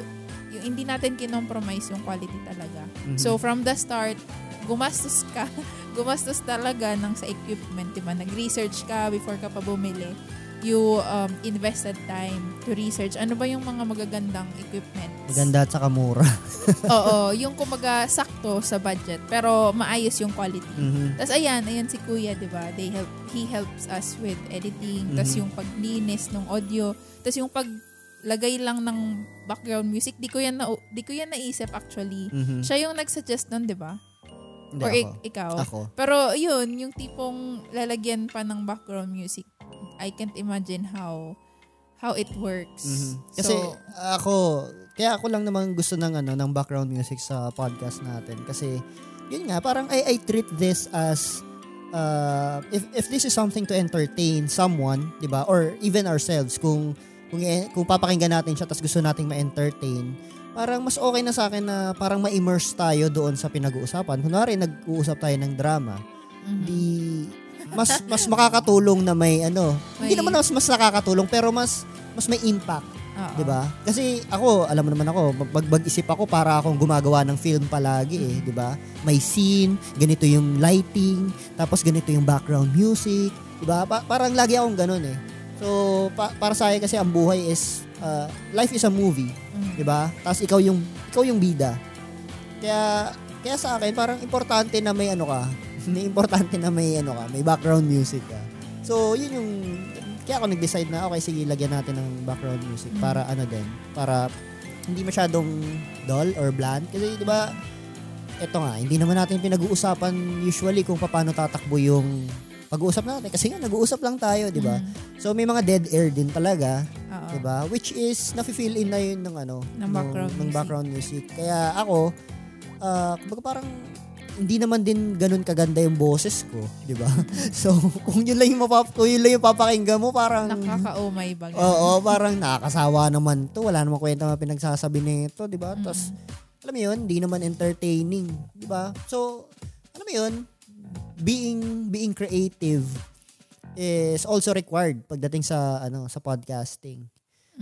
yung hindi natin kinompromise yung quality talaga. Mhm. So, from the start, gumastos ka, gumastos talaga ng sa equipment, di ba? Nag-research ka before ka pa bumili. You um, invested time to research. Ano ba yung mga magagandang equipment? Maganda at saka mura. Oo, yung kumaga sakto sa budget pero maayos yung quality. Mhm. Tapos ayan, ayan si Kuya, 'di ba? They help he helps us with editing, tapos Mhm. yung paglinis ng audio, tapos yung paglagay lang ng background music, di ko yan na di ko yan naisip actually. Mhm. Siya yung nag-suggest nun, 'di ba? Hindi, Or ako. ik- ikaw. Ako. Pero yun, yung tipong lalagyan pa ng background music. I can't imagine how how it works. Mhm. Kasi so, ako, kaya ako lang naman gusto ng ano ng background music sa podcast natin kasi yun nga parang I, I treat this as uh, if if this is something to entertain someone, 'di ba? Or even ourselves kung kung i- kung papakinggan natin siya tapos gusto nating ma-entertain, parang mas okay na sa akin na parang ma-immerse tayo doon sa pinag-uusapan. Kunwari nag-uusap tayo ng drama, mhm. di mas mas makakatulong na may ano, hindi May- naman mas mas nakakatulong pero mas mas may impact. 'di ba? Kasi ako, alam mo naman ako, mag- mag-isip ako para akong gumagawa ng film palagi eh, 'di ba? May scene, ganito yung lighting, tapos ganito yung background music, 'di ba? Pa- parang lagi akong ganun eh. So, pa- para sa akin kasi ang buhay is uh, life is a movie, Mhm. 'di ba? Tapos ikaw yung ikaw yung bida. Kaya kaya sa akin parang importante na may ano ka, may importante na may ano ka, may background music ka. So, yun yung kaya ako nag-decide na okay sige lagyan natin ng background music Mm. para ano din, para hindi masyadong dull or bland kasi 'di ba? Ito nga, hindi naman natin pinag-uusapan usually kung paano tatakbo yung pag-uusap natin kasi nga nag-uusap lang tayo, 'di ba? Mhm. So may mga dead air din talaga. 'di ba? Which is nafi-fill in na yun ng ano, Ng background ng music. background music. Kaya ako ah kumbaga parang hindi naman din ganun kaganda yung boses ko, 'di ba? so kung yun lang yung mapap kung yun lang yung papakinggan mo parang Nakaka-umay ba? Oo, parang nakakasawa naman to. Wala namang kwenta mga pinagsasabi nito, 'di ba? Mm. Tapos alam mo 'yun, hindi naman entertaining, 'di ba? So, alam mo 'yun, being being creative is also required pagdating sa ano sa podcasting.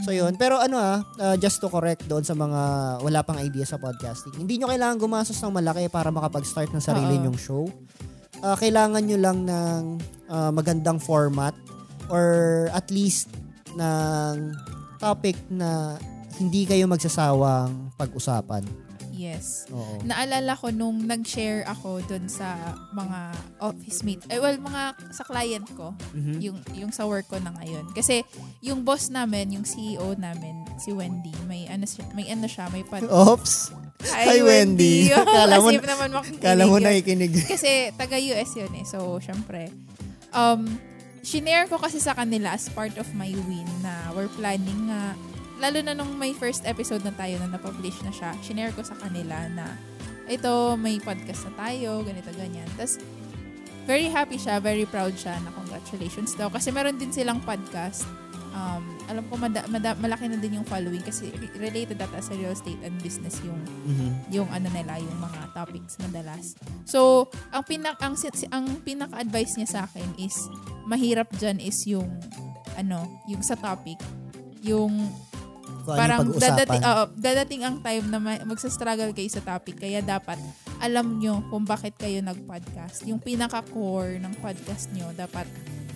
So yun, pero ano ah, uh, just to correct doon sa mga wala pang idea sa podcasting. Hindi nyo kailangan gumastos ng malaki para makapag-start ng sarili nyong show. Ah, kailangan nyo lang ng ah, magandang format or at least ng topic na hindi kayo magsasawang pag-usapan. Yes. Oo. Naalala ko nung nag-share ako dun sa mga office mate. Eh, well, mga sa client ko. Mhm. Yung, yung sa work ko na ngayon. Kasi yung boss namin, yung CEO namin, si Wendy, may ano siya, may ano siya, may pad. Oops. Hi, Wendy. Kala mo- if naman Kala mo nakikinig. Kasi taga-US yun eh. So, syempre. Um, shinare ko kasi sa kanila as part of my win na we're planning nga, lalo na nung may first episode na tayo na na-publish na siya, shinare ko sa kanila na ito, may podcast na tayo, ganito, ganyan. Tapos, very happy siya, very proud siya na congratulations daw. Kasi meron din silang podcast. Um, alam ko mada, mada, malaki na din yung following kasi re- related data sa real estate and business yung Mhm. yung ano nila, yung mga topics madalas. So, ang pinak ang ang pinaka-advice niya sa akin is mahirap diyan is yung ano, yung sa topic, yung Kung ano parang pag-uusapan. dadating oo, dadating ang time na ma- magsa-struggle kayo sa topic kaya dapat alam nyo kung bakit kayo nag-podcast. Yung pinaka-core ng podcast nyo, dapat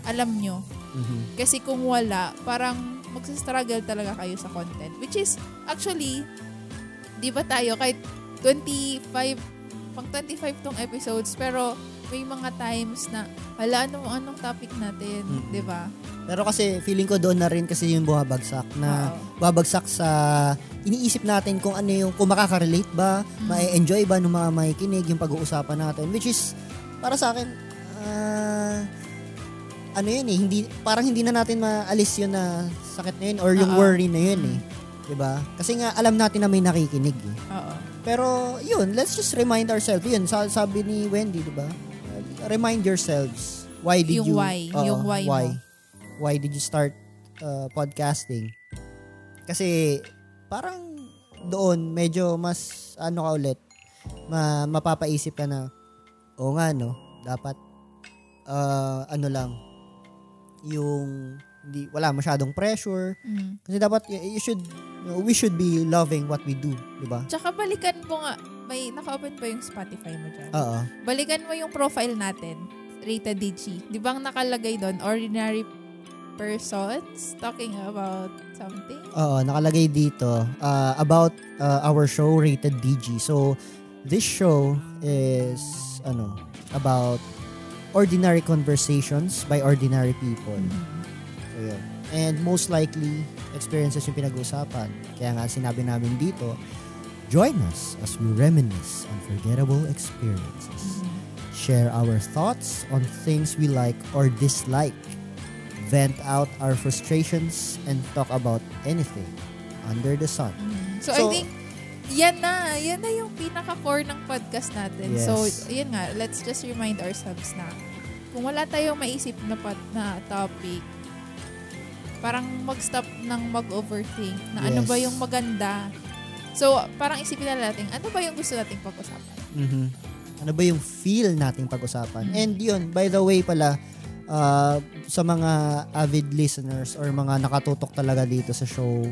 alam nyo. Mhm. Kasi kung wala, parang magsa-struggle talaga kayo sa content. Which is, actually, di ba tayo, kahit 25, pang 25 tong episodes, pero may mga times na, hala, ano, anong topic natin, Mm. di ba? Pero kasi feeling ko doon na rin kasi yung bumabagsak na Oo. babagsak sa iniisip natin kung ano yung kung makaka-relate ba, Mm. ma-enjoy ba ng mga makikinig yung pag-uusapan natin which is para sa akin ah, ano yun eh, hindi, parang hindi na natin maalis yun na sakit na yun or yung Oo. worry na yun eh. 'Di ba? Kasi nga alam natin na may nakikinig eh. Oo. Pero yun, let's just remind ourselves. Yun, sa- sabi ni Wendy, 'di ba? Uh, remind yourselves why did Yung you why, Oo, yung why mo. why why did you start uh, podcasting? Kasi parang doon medyo mas ano ka ulit ma, mapapaisip ka na o nga no, dapat uh, ano lang yung hindi wala masyadong pressure Mm. kasi dapat you should we should be loving what we do, 'di ba? Tsaka balikan mo nga, may naka-open pa yung Spotify mo dyan. Oo. Balikan mo yung profile natin, Rated DG. Di ba ang nakalagay doon, ordinary persons talking about something? Oo, nakalagay dito uh, about uh, our show rated DG. So this show is ano about ordinary conversations by ordinary people. So yun. And most likely experiences yung pinag-uusapan. Kaya nga sinabi namin dito, join us as we reminisce unforgettable experiences. Share our thoughts on things we like or dislike. Vent out our frustrations and talk about anything under the sun. So, So- I think, yan na. Yan na yung pinaka-core ng podcast natin. Yes. So, yun nga, let's just remind ourselves na kung wala tayong maisip na, pat, na topic, parang mag-stop ng mag-overthink na ano Yes. ba yung maganda. So, parang isipin na natin, ano ba yung gusto nating pag-usapan? Mhm. Ano ba yung feel nating pag-usapan? Mm. And yun, by the way pala, uh, sa mga avid listeners or mga nakatutok talaga dito sa show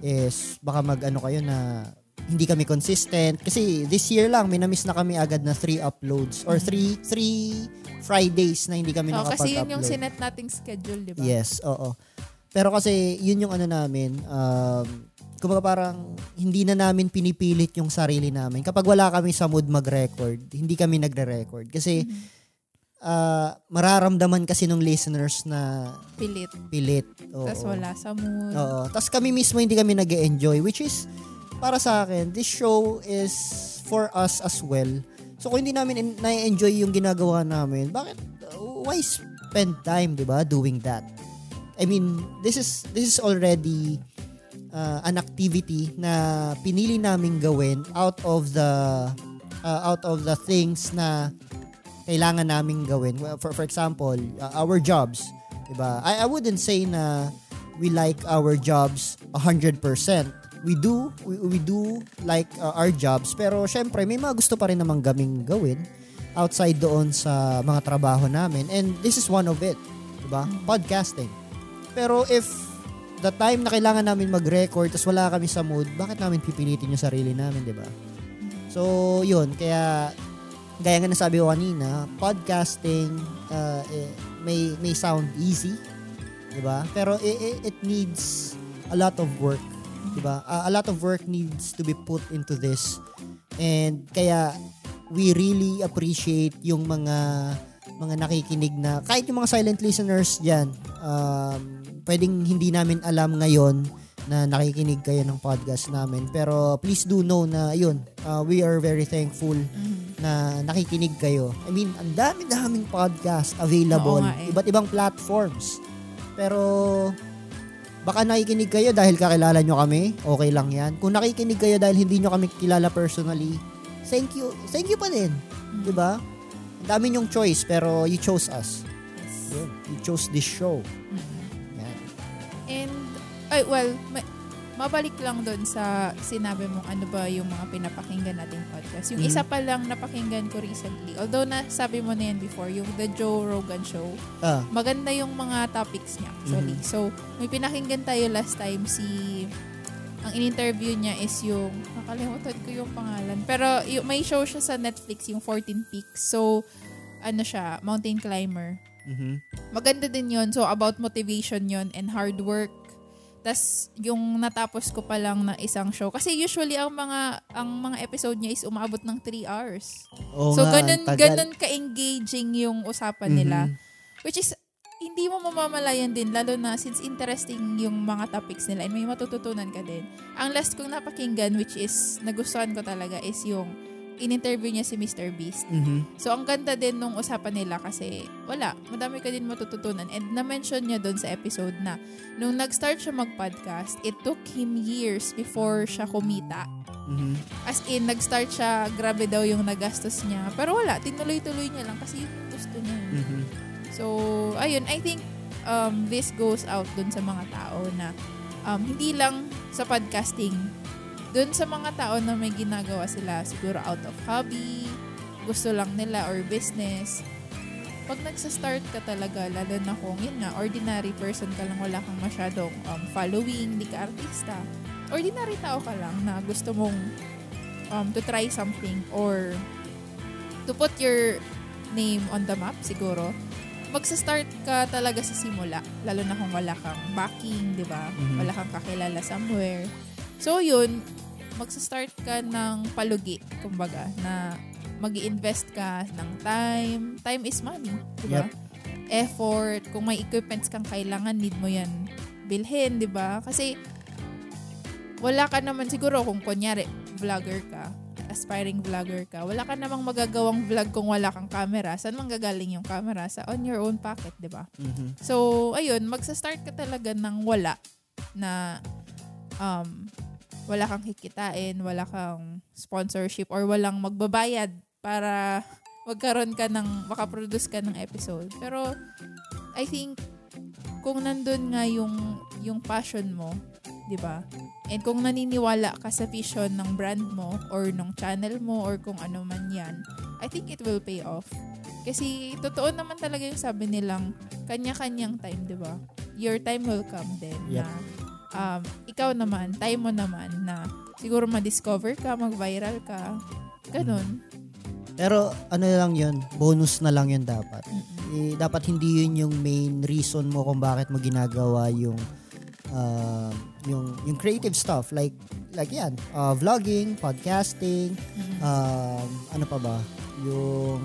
is baka mag-ano kayo na hindi kami consistent. Kasi this year lang, may na-miss na kami agad na three uploads or three, three Fridays na hindi kami Oh, kasi nakapag-upload. yun yung sinet nating schedule, di ba? Yes, oo. Pero kasi yun yung ano namin, um, kumbaga parang hindi na namin pinipilit yung sarili namin. Kapag wala kami sa mood mag-record, hindi kami nagre-record. Kasi ah, mararamdaman kasi nung listeners na Pilit. pilit. Tapos wala sa mood. Oo. Tapos kami mismo hindi kami nag enjoy which is, para sa akin, this show is for us as well. So kung hindi namin in- na-enjoy yung ginagawa namin, bakit, uh, why spend time, di ba, doing that? I mean, this is, this is already uh, an activity na pinili naming gawin out of the, uh, out of the things na kailangan naming gawin. Well, For, for example, uh, our jobs. Diba? I, I wouldn't say na we like our jobs 100%. We do, we, we do like uh, our jobs. Pero syempre, may mga gusto pa rin namang gaming gawin outside doon sa mga trabaho namin. And this is one of it. Diba? Podcasting. Pero if the time na kailangan namin mag-record tas wala kami sa mood, bakit namin pipilitin yung sarili namin, di ba? So, yun. Kaya, gaya nga nasabi ko kanina, podcasting uh, eh, may may sound easy, 'di ba? Pero i- i- it needs a lot of work, 'di ba? Uh, a lot of work needs to be put into this. And kaya we really appreciate yung mga mga nakikinig na kahit yung mga silent listeners diyan, um, pwedeng hindi namin alam ngayon na nakikinig kayo ng podcast namin. Pero please do know na yun, uh, we are very thankful na nakikinig kayo. I mean, ang dami-daming podcast available. Oo nga eh. Iba't ibang platforms. Pero baka nakikinig kayo dahil kakilala nyo kami, okay lang yan. Kung nakikinig kayo dahil hindi nyo kami kilala personally, thank you. Thank you pa din. Mm. 'Di ba? Ang dami nyong choice pero you chose us. Yes. Yun. You chose this show. Yan. And, ay, well, ma- mabalik lang doon sa sinabi mo ano ba yung mga pinapakinggan nating podcast. Yung Mhm. isa pa lang napakinggan ko recently. Although na sabi mo na yan before, yung The Joe Rogan Show. Ah, Maganda yung mga topics niya actually. Mhm. So, may pinakinggan tayo last time si ang in-interview niya is yung nakalimutan ko yung pangalan. Pero y- may show siya sa Netflix yung 14 Peaks. So, ano siya, mountain climber. Mhm. Maganda din yon So, about motivation yon and hard work. Tas yung natapos ko pa lang na isang show. Kasi usually, ang mga ang mga episode niya is umaabot ng 3 hours. Oo so, nga, ganun, tagal. ganun ka-engaging yung usapan nila. Mhm. Which is, hindi mo mamamalayan din, lalo na since interesting yung mga topics nila and may matututunan ka din. Ang last kong napakinggan, which is, nagustuhan ko talaga, is yung in-interview niya si Mr. Beast. Mhm. So, ang ganda din nung usapan nila kasi wala, madami ka din matututunan. And na-mention niya doon sa episode na nung nag-start siya mag-podcast, it took him years before siya kumita. Mhm. As in, nag-start siya, grabe daw yung nagastos niya. Pero wala, tinuloy-tuloy niya lang kasi yun yung gusto niya. Mhm. So, ayun, I think um, this goes out dun sa mga tao na um, hindi lang sa podcasting, dun sa mga tao na may ginagawa sila siguro out of hobby, gusto lang nila or business, pag nagsa-start ka talaga, lalo na kung yun nga, ordinary person ka lang, wala kang masyadong um, following, hindi ka artista, ordinary tao ka lang na gusto mong um, to try something or to put your name on the map siguro, magsa-start ka talaga sa simula. Lalo na kung wala kang backing, di ba? Mhm. Wala kang kakilala somewhere. So, yun, magsa-start ka ng palugi, kumbaga, na mag invest ka ng time. Time is money, di ba? Yep. Effort. Kung may equipments kang kailangan, need mo yan bilhin, di ba? Kasi, wala ka naman siguro kung kunyari, vlogger ka, aspiring vlogger ka, wala ka namang magagawang vlog kung wala kang camera. Saan manggagaling yung camera? Sa on your own pocket, di ba? Mhm. So, ayun, magsa-start ka talaga ng wala na um, wala kang kikitain, wala kang sponsorship or walang magbabayad para magkaroon ka ng, makaproduce ka ng episode. Pero, I think, kung nandun nga yung, yung passion mo, di ba? And kung naniniwala ka sa vision ng brand mo or ng channel mo or kung ano man yan, I think it will pay off. Kasi totoo naman talaga yung sabi nilang kanya-kanyang time, di ba? Your time will come din Yep. na um, ikaw naman, time mo naman na siguro ma-discover ka, mag-viral ka. Ganun. Pero ano lang yun, bonus na lang yun dapat. Mm-mm. Eh, dapat hindi yun yung main reason mo kung bakit mo ginagawa yung uh, yung yung creative stuff like like yan, uh, vlogging, podcasting, Mm-mm. um, ano pa ba? Yung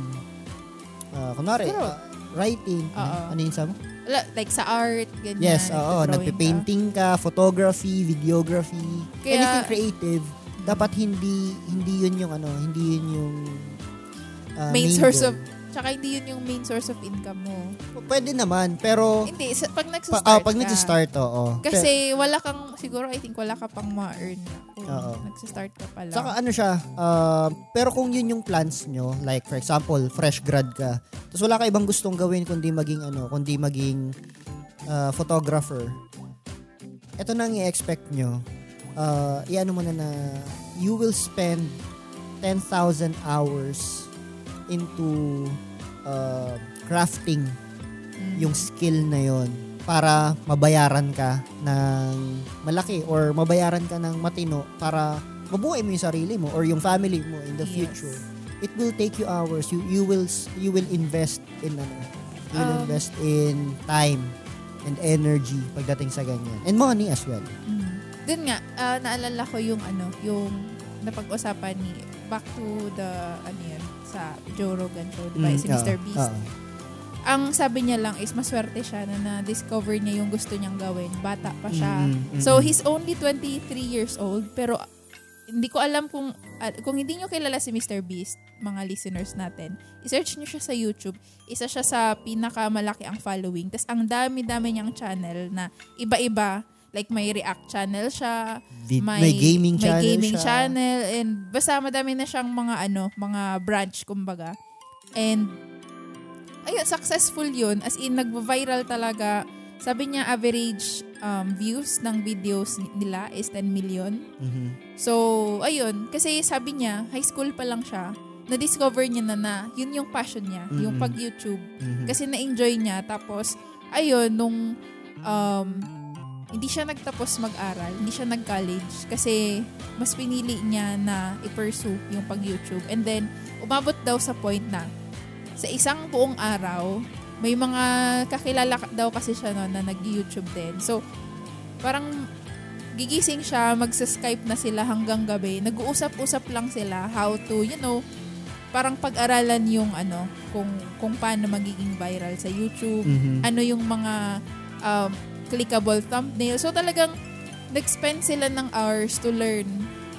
uh, kunwari, Pero- uh, writing. Oo. Ano yun sabi mo? Like sa art, ganyan. Yes, oo, nagpe-painting ka, photography, videography, Kaya- anything creative. ka. Dapat hindi hindi yun yung ano, hindi yun yung uh, Main source goal. of, tsaka hindi yun yung main source of income mo. Pwede naman, pero Hindi, sa, pag pa, nagsastart ah, pag ka. nag-start, oo. Kasi wala kang, siguro I think wala ka pang ma-earn kung Oo. nagsastart ka pa lang. Saka ano siya, uh, pero kung yun yung plans nyo, like for example, fresh grad ka, tapos wala ka ibang gustong gawin kundi maging ano, kundi maging uh, photographer, ito na ang i-expect nyo. Uh, iano mo na na you will spend 10,000 hours into uh, crafting Mm. yung skill na yon para mabayaran ka ng malaki or mabayaran ka ng matino para mabuhay mo yung sarili mo or yung family mo in the Yes. future. It will take you hours. You you will you will invest in ano, you will Um, invest in time and energy pagdating sa ganyan. And money as well. Mm. Dun nga, ah, naalala ko yung ano, yung napag-usapan ni back to the ano yan, sa Joe Rogan show, di ba? Mm, si Mr. oo, Beast. oo. Ang sabi niya lang is maswerte siya na na-discover niya yung gusto niyang gawin. Bata pa siya. Mm, mm, So mm. he's only 23 years old pero hindi ko alam kung ah, kung hindi niyo kilala si Mr. Beast, mga listeners natin, i-search niyo siya sa YouTube. Isa siya sa pinakamalaki ang following. Tapos ang dami-dami niyang channel na iba-iba. Like may react channel siya, Vid- may, may gaming may channel gaming siya. channel, and basta madami na siyang mga ano, mga branch kumbaga. And ayun, successful yun. As in, nag-viral talaga. Sabi niya, average um, views ng videos ni- nila is 10 million. Mhm. So, ayun. Kasi sabi niya, high school pa lang siya, na-discover niya na na, yun yung passion niya, yung Mhm. pag-YouTube. Mhm. Kasi na-enjoy niya. Tapos, ayun, nung um, hindi siya nagtapos mag-aral, hindi siya nag-college kasi mas pinili niya na i-pursue yung pag-YouTube. And then, umabot daw sa point na sa isang buong araw, may mga kakilala ka- daw kasi siya no, na nag-YouTube din. So, parang gigising siya, magsa-Skype na sila hanggang gabi. Nag-uusap-usap lang sila how to, you know, parang pag-aralan yung ano, kung kung paano magiging viral sa YouTube, Mhm. ano yung mga um, clickable thumbnail. So talagang nag-spend sila ng hours to learn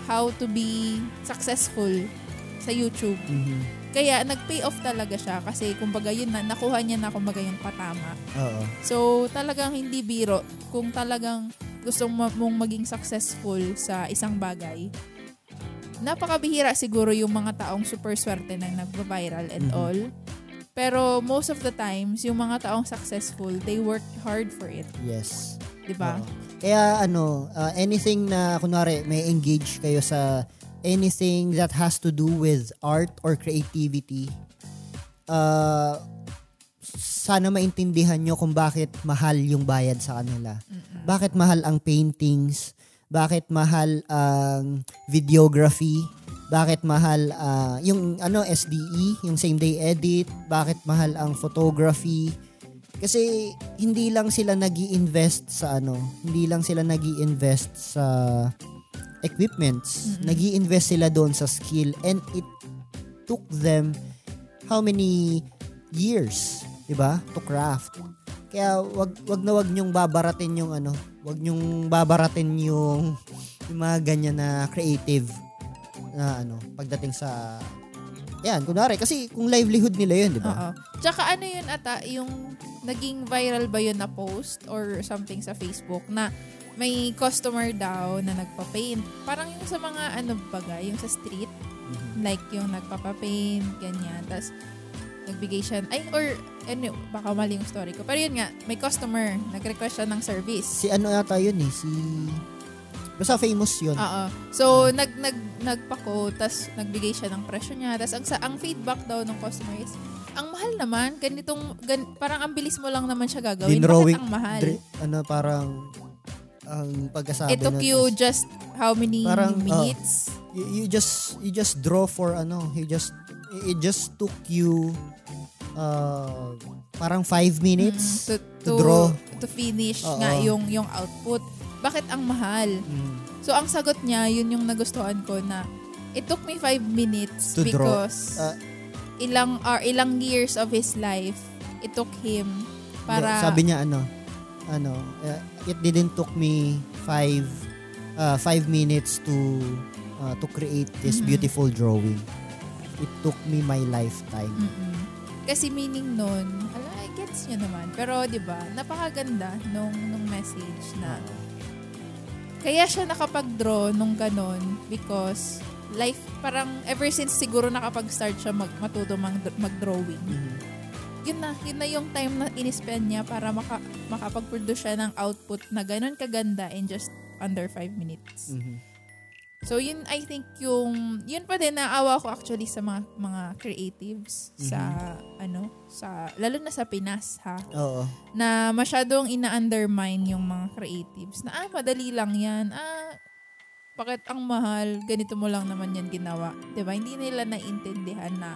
how to be successful sa YouTube. Mhm. Kaya nag-pay off talaga siya kasi kumbaga yun na, nakuha niya na kumbaga yung patama. Oo. So talagang hindi biro kung talagang gusto mo- mong maging successful sa isang bagay. Napakabihira siguro yung mga taong super swerte na nagva-viral and Mhm. all. Pero most of the times, yung mga taong successful, they work hard for it. Yes. 'di ba? Oo. Kaya ano, uh, anything na kunwari may engage kayo sa anything that has to do with art or creativity, uh, sana maintindihan nyo kung bakit mahal yung bayad sa kanila. Bakit mahal ang paintings? Bakit mahal ang videography? Bakit mahal ah, yung ano SDE, yung same day edit? Bakit mahal ang photography? Kasi hindi lang sila nag invest sa ano, hindi lang sila nag invest sa equipments. Mm-mm. nag invest sila doon sa skill and it took them how many years, 'di ba? To craft. Kaya wag wag na wag nyong babaratin yung ano, wag nyong babaratin yung yung mga ganyan na creative na ano, pagdating sa yan, kunwari, kasi kung livelihood nila yun, di ba? Oo. Tsaka ano yun ata, yung naging viral ba yun na post or something sa Facebook na may customer daw na nagpa-paint. Parang yung sa mga ano baga, yung sa street, Mhm. like yung nagpapa-paint, ganyan. Tapos nagbigay siya, ay, or, ano, baka mali yung story ko. Pero yun nga, may customer, nag-request siya ng service. Si ano yata yun eh, si... Basta famous yun. Oo. So, nag, nag, nagpako, tas nagbigay siya ng presyo niya. Tas ang, sa, ang feedback daw ng customer is, ang mahal naman, ganitong, gan, parang ang bilis mo lang naman siya gagawin. Dinrawing- Bakit ang mahal? Dre- ano, parang... Ang pagkasabi It took you just how many Parang, oh, minutes? you, you just you just draw for ano you just it just took you uh, parang five minutes Mm, to, to draw. to finish Oo. nga yung, yung output. Bakit ang mahal? Mm. So, ang sagot niya, yun yung nagustuhan ko na it took me five minutes To draw. because Ah. ilang or ilang years of his life it took him para sabi niya ano ano uh, it didn't took me five uh, five minutes to uh, to create this Mhm. beautiful drawing it took me my lifetime Mm-mm. Kasi meaning nun, ala, I gets nyo naman. Pero, di ba, napakaganda nung, nung message na kaya siya nakapag-draw nung ganon because life, parang ever since siguro nakapag-start siya mag, matuto mag, mag-drawing. Mhm. Yun na, yun na yung time na in-spend niya para maka, makapag-produce siya ng output na ganon kaganda in just under 5 minutes. Mhm. So yun I think yung yun pa din naawa ko actually sa mga mga creatives sa ano sa lalo na sa Pinas ha? Oo. Na masyadong ina-undermine yung mga creatives na ah madali lang yan. Ah bakit ang mahal? Ganito mo lang naman yan ginawa. 'di ba hindi nila naiintindihan na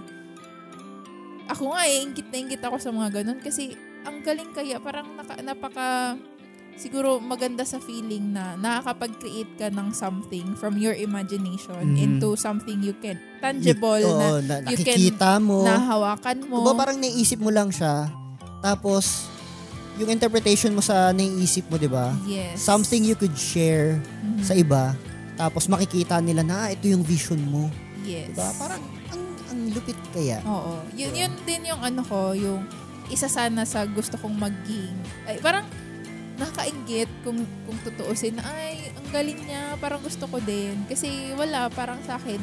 ako nga eh ingit na ingit ako sa mga ganun. Kasi ang galing kaya parang naka, napaka siguro maganda sa feeling na nakakapag-create ka ng something from your imagination Mhm. into something you can tangible You- na oo, na, you can- nakikita mo nahawakan mo Diba parang naiisip mo lang siya tapos yung interpretation mo sa naiisip mo 'di ba yes something you could share Mhm. sa iba tapos makikita nila na ah, ito yung vision mo yes Diba? Parang ang, ang lupit kaya. Oo. Yun, Yeah. yun din yung ano ko, yung isa sana sa gusto kong maging. Ay, parang nakakaingit kung, kung tutuusin na, ay, ang galing niya, parang gusto ko din. Kasi wala, parang sa akin,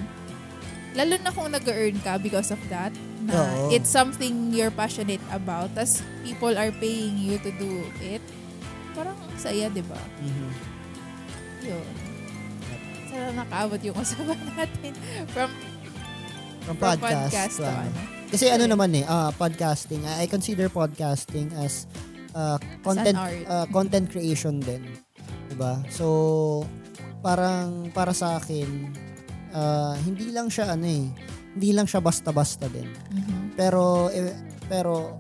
lalo na kung nag-earn ka because of that, na Oo. it's something you're passionate about, tas people are paying you to do it, parang ang saya, di ba? Mhm. Yun. Sana nakaabot yung usapan natin from, From from podcast. podcast to ano. Kasi ano naman eh, ah, podcasting, I consider podcasting as ah, content ah, content creation din. 'Di ba? So parang para sa akin ah, hindi lang siya ano eh, hindi lang siya basta-basta din. Mhm. Pero eh, pero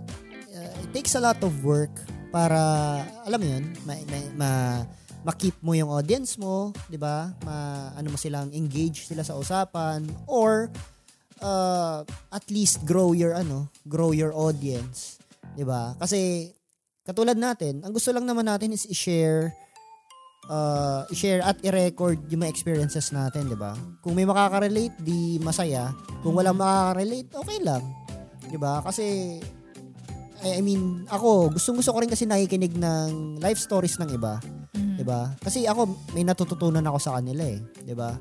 uh, it takes a lot of work para alam mo 'yun, ma, ma, ma- ma-keep mo yung audience mo, 'di ba? Ma ano mo silang engage sila sa usapan or uh, at least grow your ano, grow your audience, 'di ba? Kasi katulad natin, ang gusto lang naman natin is i-share uh, i-share at i-record yung mga experiences natin, di ba? Kung may makaka-relate, di masaya. Kung walang makaka-relate, okay lang. Di ba? Kasi, I mean, ako, gustong gusto ko rin kasi nakikinig ng life stories ng iba. Mhm. Di ba? Kasi ako, may natututunan ako sa kanila eh. Di ba?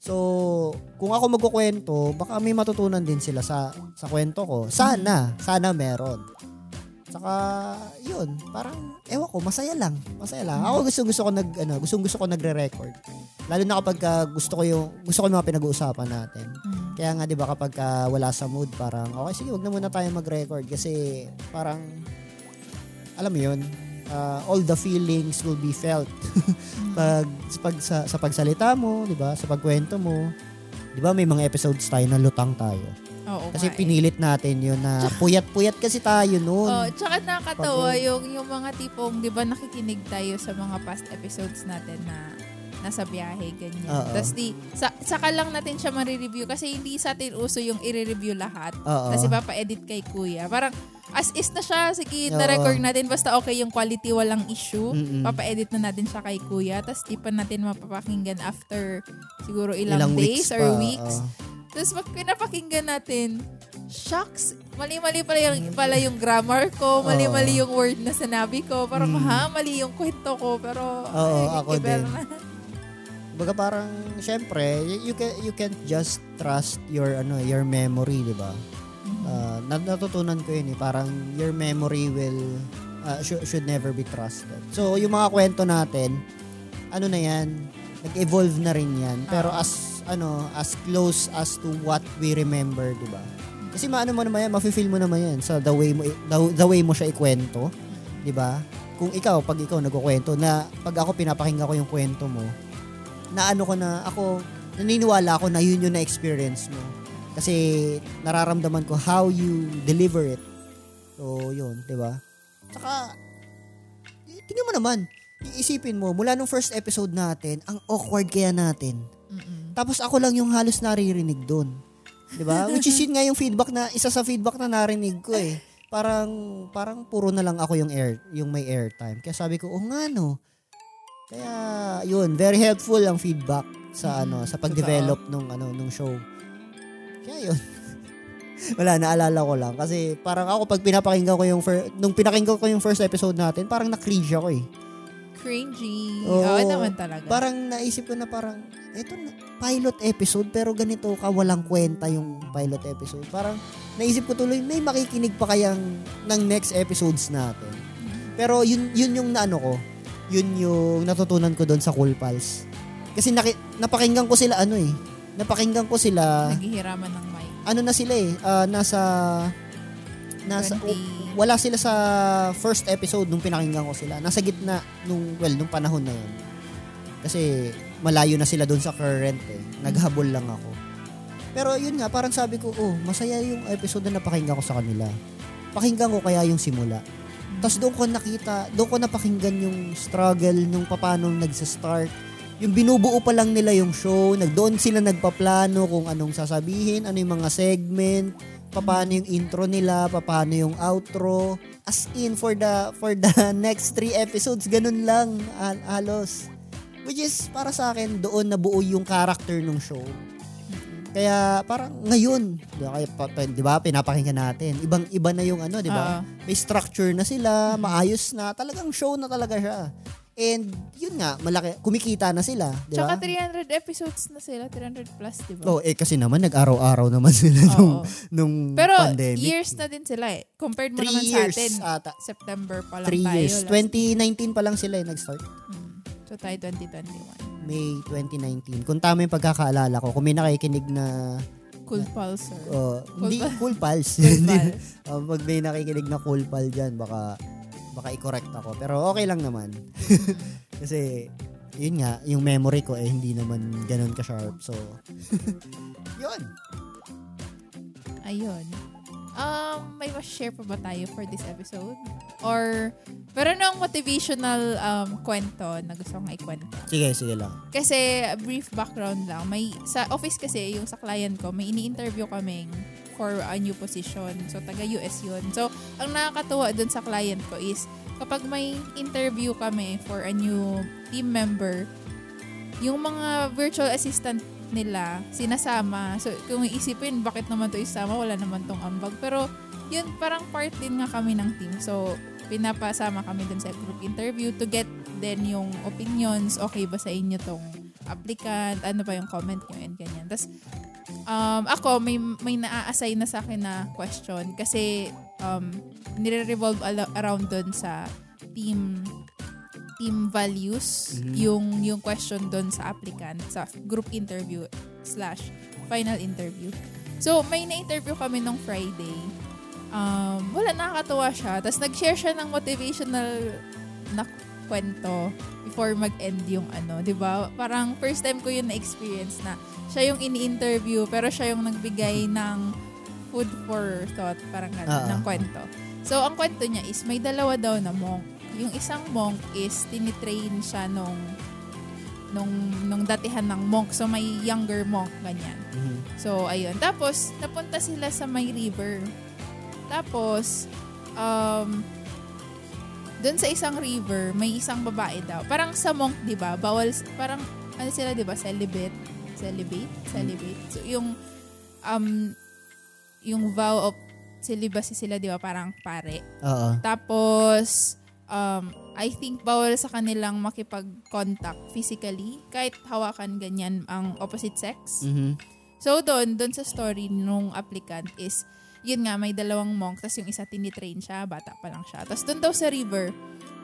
So, kung ako magkukwento, baka may matutunan din sila sa sa kwento ko. Sana, sana meron. Saka, yun, parang, ewan ko, masaya lang. Masaya lang. Ako gusto gusto ko nag, ano, gusto gusto ko nagre-record. Lalo na kapag ah, gusto ko yung, gusto ko yung mga pinag-uusapan natin. Mhm. Kaya nga, di ba, kapag ah, wala sa mood, parang, okay, sige, wag na muna tayo mag-record. Kasi, parang, alam mo yun, ah, all the feelings will be felt. pag, pag sa, sa pagsalita mo, di ba, sa pagkwento mo, di ba, may mga episodes tayo na lutang tayo. Oo Kasi nga eh. pinilit natin yun na puyat-puyat kasi tayo noon. Oh, tsaka nakakatawa yung, yung mga tipong, di ba nakikinig tayo sa mga past episodes natin na nasa biyahe, ganyan. Oo. Tapos di, sa, saka lang natin siya marireview kasi hindi sa atin uso yung i-review lahat. Oo. Kasi papa-edit kay kuya. Parang, as is na siya, sige, Oo. na-record natin. Basta okay yung quality, walang issue. Mm-mm. Papa-edit na natin siya kay kuya. Tapos di pa natin mapapakinggan after siguro ilang, Ilang days weeks or pa, weeks. Tapos pag pinapakinggan natin, shucks, mali-mali pala yung, pala yung grammar ko, mali-mali yung word na sinabi ko. Parang, Mm. ha, mali yung kwento ko. Pero, Oo, ay, ako din. na. Baga parang syempre, you, you can you can't just trust your ano, your memory, 'di ba? Uh, nat- natutunan ko 'yun eh, parang your memory will uh, should, should never be trusted. So, yung mga kwento natin, ano na 'yan, nag-evolve na rin 'yan. Pero as ano, as close as to what we remember, 'di ba? Kasi maano mo naman yan, mafe-feel mo naman yan sa the way mo the, the way mo siya ikwento, 'di ba? Kung ikaw pag ikaw nagkukwento na pag ako pinapakinggan ko yung kwento mo, na ano ko na ako naniniwala ako na yun yung na-experience mo. Kasi nararamdaman ko how you deliver it. So, yun, 'di ba? Saka eh, tingnan mo naman, iisipin mo, mula nung first episode natin, ang awkward kaya natin. Mm-mm. Tapos ako lang yung halos naririnig doon. 'Di ba? Which is yun nga yung feedback na isa sa feedback na narinig ko eh. Parang parang puro na lang ako yung air, yung may airtime. Kaya sabi ko, "Oh nga no." Kaya yun, very helpful ang feedback sa ano, sa pag-develop nung ano nung show. Kaya yun. Wala, naalala ko lang. Kasi parang ako pag pinapakinggan ko yung fir- nung pinakinggan ko yung first episode natin, parang na-cringe ako eh. Cringy. Oo. Oo naman talaga. Parang naisip ko na parang, eto na, pilot episode pero ganito ka walang kwenta yung pilot episode. Parang naisip ko tuloy, may makikinig pa kayang ng next episodes natin. Pero yun, yun yung naano ko, yun yung natutunan ko doon sa Cool Pals. Kasi naki, napakinggan ko sila ano eh, napakinggan ko sila, Naghihiraman ng mic. ano na sila eh, ah, nasa, nasa, 20. wala sila sa first episode nung pinakinggan ko sila. Nasa gitna nung well nung panahon na yun. Kasi malayo na sila doon sa current eh. Naghabol lang ako. Pero yun nga, parang sabi ko, oh, masaya yung episode na napakinggan ko sa kanila. Pakinggan ko kaya yung simula. Tapos doon ko nakita, doon ko napakinggan yung struggle nung paano nagsa-start. Yung binubuo pa lang nila yung show, nag doon sila nagpaplano kung anong sasabihin, ano yung mga segment, paano yung intro nila, paano yung outro. As in for the for the next three episodes, ganun lang hal- halos. Which is para sa akin doon nabuo yung character ng show. Kaya parang ngayon, di ba, kaya di ba pinapakinggan natin. Ibang iba na yung ano, di ba? Oo. May structure na sila, maayos na, talagang show na talaga siya. And yun nga, malaki, kumikita na sila, di ba? Tsaka 300 episodes na sila, 300 plus, di ba? Oh, eh kasi naman nag-araw-araw naman sila nung, Oo. nung Pero pandemic. years na din sila eh. Compared mo Three naman years sa atin, ata. September pa lang Three tayo. years. last- 2019 pa lang sila eh, nag-start. Hmm. So tayo 2021. May 2019. Kung tama yung pagkakaalala ko, kung may nakikinig na Cool pulsar. uh, hindi Pal- cool pals. Cool pals. Uh, pag may nakikinig na cool pal dyan, baka baka i-correct ako. Pero okay lang naman. Kasi yun nga, yung memory ko eh hindi naman ganun ka-sharp. So, yun. Ayun. Um, may ma-share pa ba tayo for this episode? Or, pero nang motivational um, kwento na gusto kong ikwento. Sige, sige lang. Kasi, brief background lang. May, sa office kasi, yung sa client ko, may ini-interview kaming for a new position. So, taga-US yun. So, ang nakakatuwa dun sa client ko is, kapag may interview kami for a new team member, yung mga virtual assistant nila, sinasama. So, kung iisipin, bakit naman to isama? Wala naman tong ambag. Pero, yun, parang part din nga kami ng team. So, pinapasama kami dun sa group interview to get then yung opinions, okay ba sa inyo tong applicant, ano ba yung comment nyo and ganyan. Tapos, um, ako, may, may naa-assign na sa akin na question kasi um, nire-revolve al- around dun sa team team values Mhm. yung yung question doon sa applicant sa group interview slash final interview. So, may na-interview kami nung Friday. Um, wala, nakakatuwa siya. Tapos nag-share siya ng motivational na kwento before mag-end yung ano, 'di ba? Parang first time ko yun na-experience na siya yung ini-interview pero siya yung nagbigay ng food for thought, parang ganun, Oo. ng kwento. So, ang kwento niya is may dalawa daw na monk. Yung isang monk is tinitrain siya nung nung nung datihan ng monk. So, may younger monk, ganyan. Mhm. So, ayun. Tapos, napunta sila sa may river. Tapos, um, doon sa isang river, may isang babae daw. Parang sa monk, di ba? Bawal, parang, ano sila, di ba? Celibate? Celibate? Celibate. So, yung, um, yung vow of celibacy sila, di ba? Parang pare. Oo. Tapos, um, I think bawal sa kanilang makipag-contact physically. Kahit hawakan ganyan ang opposite sex. Mhm. So, doon, doon sa story nung applicant is, yun nga, may dalawang monk, tapos yung isa tinitrain siya, bata pa lang siya. Tapos doon daw sa river,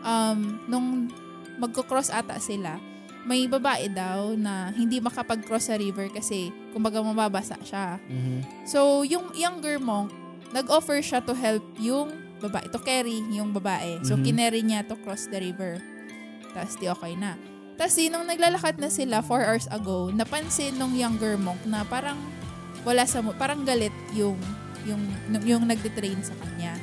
um, nung magko-cross ata sila, may babae daw na hindi makapag-cross sa river kasi kumbaga mababasa siya. Mhm. So, yung younger monk, nag-offer siya to help yung babae, to carry yung babae. So, Mhm. kinerry niya to cross the river. Tapos, di okay na. Tapos, di, nung naglalakad na sila 4 hours ago, napansin nung younger monk na parang wala sa mo, parang galit yung yung yung nagde-train sa kanya.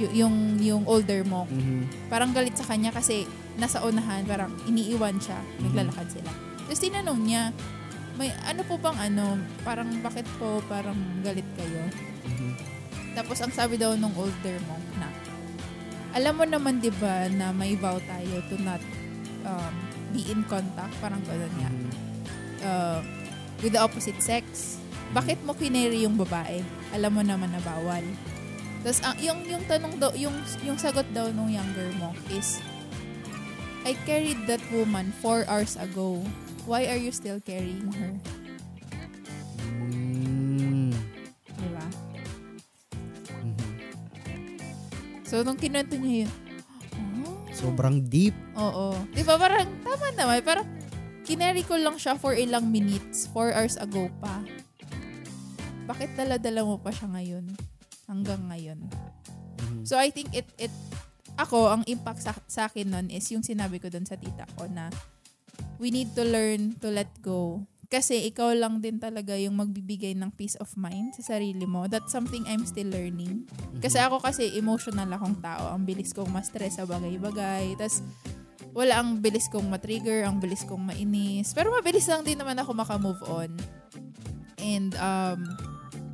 Y- yung yung older monk. Mhm. Parang galit sa kanya kasi nasa unahan, parang iniiwan siya, naglalakad sila. Tapos tinanong niya, may ano po bang ano, parang bakit po parang galit kayo? Tapos ang sabi daw nung older monk na, alam mo naman 'di ba na may vow tayo to not um, be in contact, parang gano'n niya, Mhm. uh, with the opposite sex. Bakit mo kineri yung babae? Alam mo naman na bawal. Tapos ang yung yung tanong daw, yung yung sagot daw nung younger monk is I carried that woman four hours ago. Why are you still carrying her? So, nung kinwento niya yun, oh, Sobrang deep. Oo. Di ba parang, tama naman. Parang, kineri ko lang siya for ilang minutes. Four hours ago pa. Bakit dala-dala mo pa siya ngayon? Hanggang ngayon. Mhm. So, I think it, it, ako, ang impact sa, sa akin nun is yung sinabi ko dun sa tita ko na we need to learn to let go. Kasi ikaw lang din talaga yung magbibigay ng peace of mind sa sarili mo. That's something I'm still learning. Kasi ako kasi emotional akong tao. Ang bilis kong ma-stress sa bagay-bagay. Tapos wala ang bilis kong ma-trigger, ang bilis kong mainis. Pero mabilis lang din naman ako maka-move on. And um,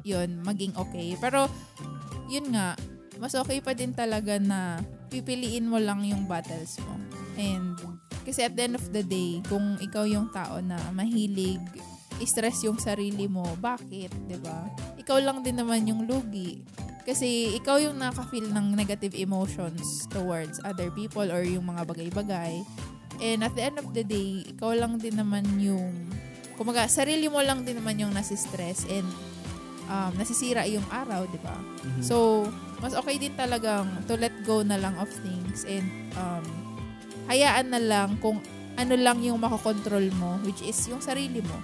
yun, maging okay. Pero yun nga, mas okay pa din talaga na pipiliin mo lang yung battles mo. And kasi at the end of the day, kung ikaw yung tao na mahilig stress yung sarili mo, bakit, 'di ba? Ikaw lang din naman yung lugi. Kasi ikaw yung nakaka-feel ng negative emotions towards other people or yung mga bagay-bagay. And at the end of the day, ikaw lang din naman yung kumaga, sarili mo lang din naman yung nasi-stress and um, nasisira yung araw, di ba? Mhm. So, mas okay din talagang to let go na lang of things and um, hayaan na lang kung ano lang yung makokontrol mo, which is yung sarili mo.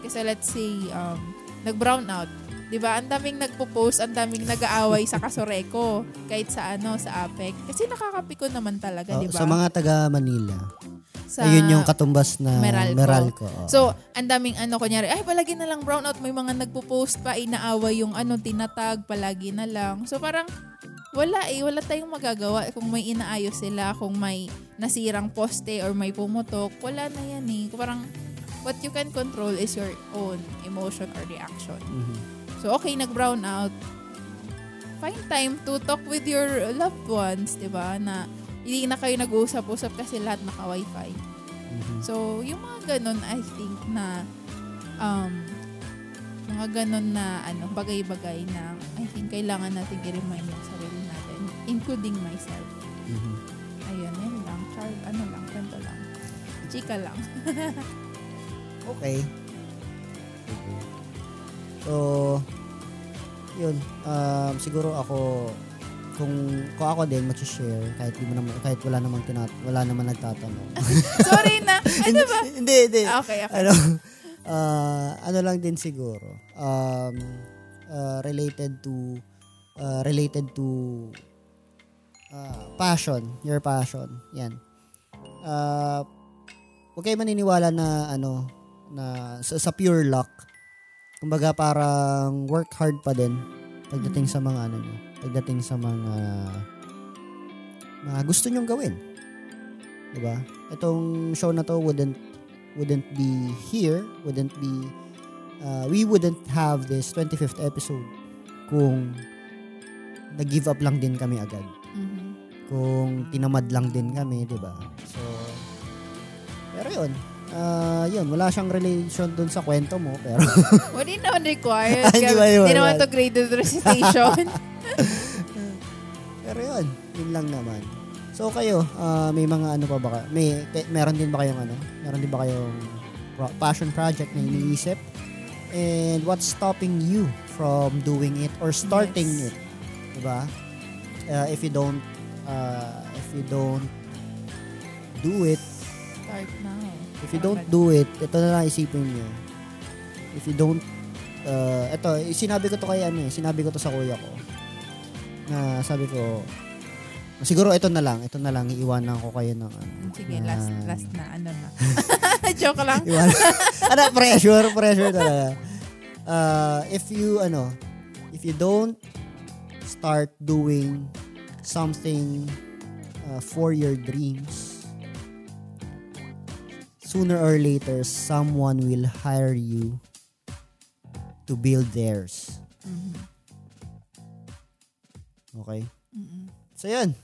Kasi let's say, um, nag-brown out. 'Di ba? Ang daming nagpo-post, ang daming nag-aaway sa Kasoreko, kahit sa ano, sa APEC. Kasi nakakapiko naman talaga, Oh, 'di ba? Sa mga taga Manila. Sa- ayun yung katumbas na Meralco. Meralco. oo. So, ang daming ano, kunyari, ay, palagi na lang brownout. May mga nagpo-post pa, inaaway yung ano, tinatag, palagi na lang. So, parang, wala eh. Wala tayong magagawa kung may inaayos sila, kung may nasirang poste or may pumutok. Wala na yan eh. Parang, what you can control is your own emotion or reaction. Mhm. So, okay, nag-brown out. Find time to talk with your loved ones, di ba? Na hindi na kayo nag-uusap-usap kasi lahat naka-wifi. Mhm. So, yung mga ganun, I think na, um, mga ganun na, ano, bagay-bagay na, I think kailangan natin i-remind natin, including myself. Mhm. Ayun, yun lang. Char, ano lang, kwento lang. Chika lang. Okay. So, yun. Um, siguro ako, kung, kung ako din, mag-share, kahit, di mo naman, kahit wala namang tinat wala naman nagtatanong. Sorry na. Ano ba? hindi, hindi. Okay, okay. Ano, ah, ano lang din siguro. Um, uh, related to, uh, related to uh, passion, your passion. Yan. Uh, huwag kayo maniniwala na, ano, na sa, sa pure luck. Kumbaga parang work hard pa din pagdating sa mga ano nyo, pagdating sa mga mga gusto nyong gawin. 'Di ba? Itong show na to wouldn't wouldn't be here, wouldn't be uh, we wouldn't have this 25th episode kung nag-give up lang din kami agad. Mhm. Kung tinamad lang din kami, 'di ba? So pero 'yun. Ah, 'yun, wala siyang relation dun sa kwento mo, pero Well, di naman required. Hindi ba yun? Hindi naman to graded recitation. Pero yun, yun lang naman. So kayo, ah, may mga ano pa ba kayo? May, te- meron din ba kayong ano? Meron din ba kayong pro- passion project na iniisip? And what's stopping you from doing it or starting Yes. it? Diba? Uh, if you don't, uh, if you don't do it, Start now. if you don't do it, ito na lang isipin nyo. If you don't, uh, ito, sinabi ko to kay ano eh, sinabi ko to sa kuya ko. Na sabi ko, siguro ito na lang, ito na lang, iiwanan ko kayo ng ano. Sige, na- last last na. Ano na. Joke lang. Iwanan. ano, pressure, pressure talaga. Uh, if you, ano, if you don't start doing something uh, for your dreams, sooner or later, someone will hire you to build theirs. Mhm. Okay? Mhm. So, yun.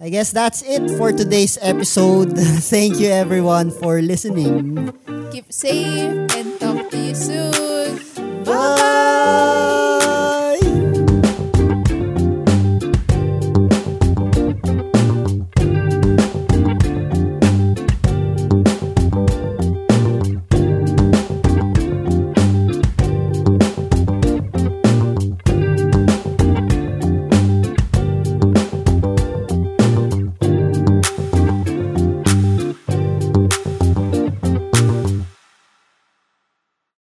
I guess that's it for today's episode. Thank you everyone for listening. Keep safe and talk to you soon. Bye! Bye!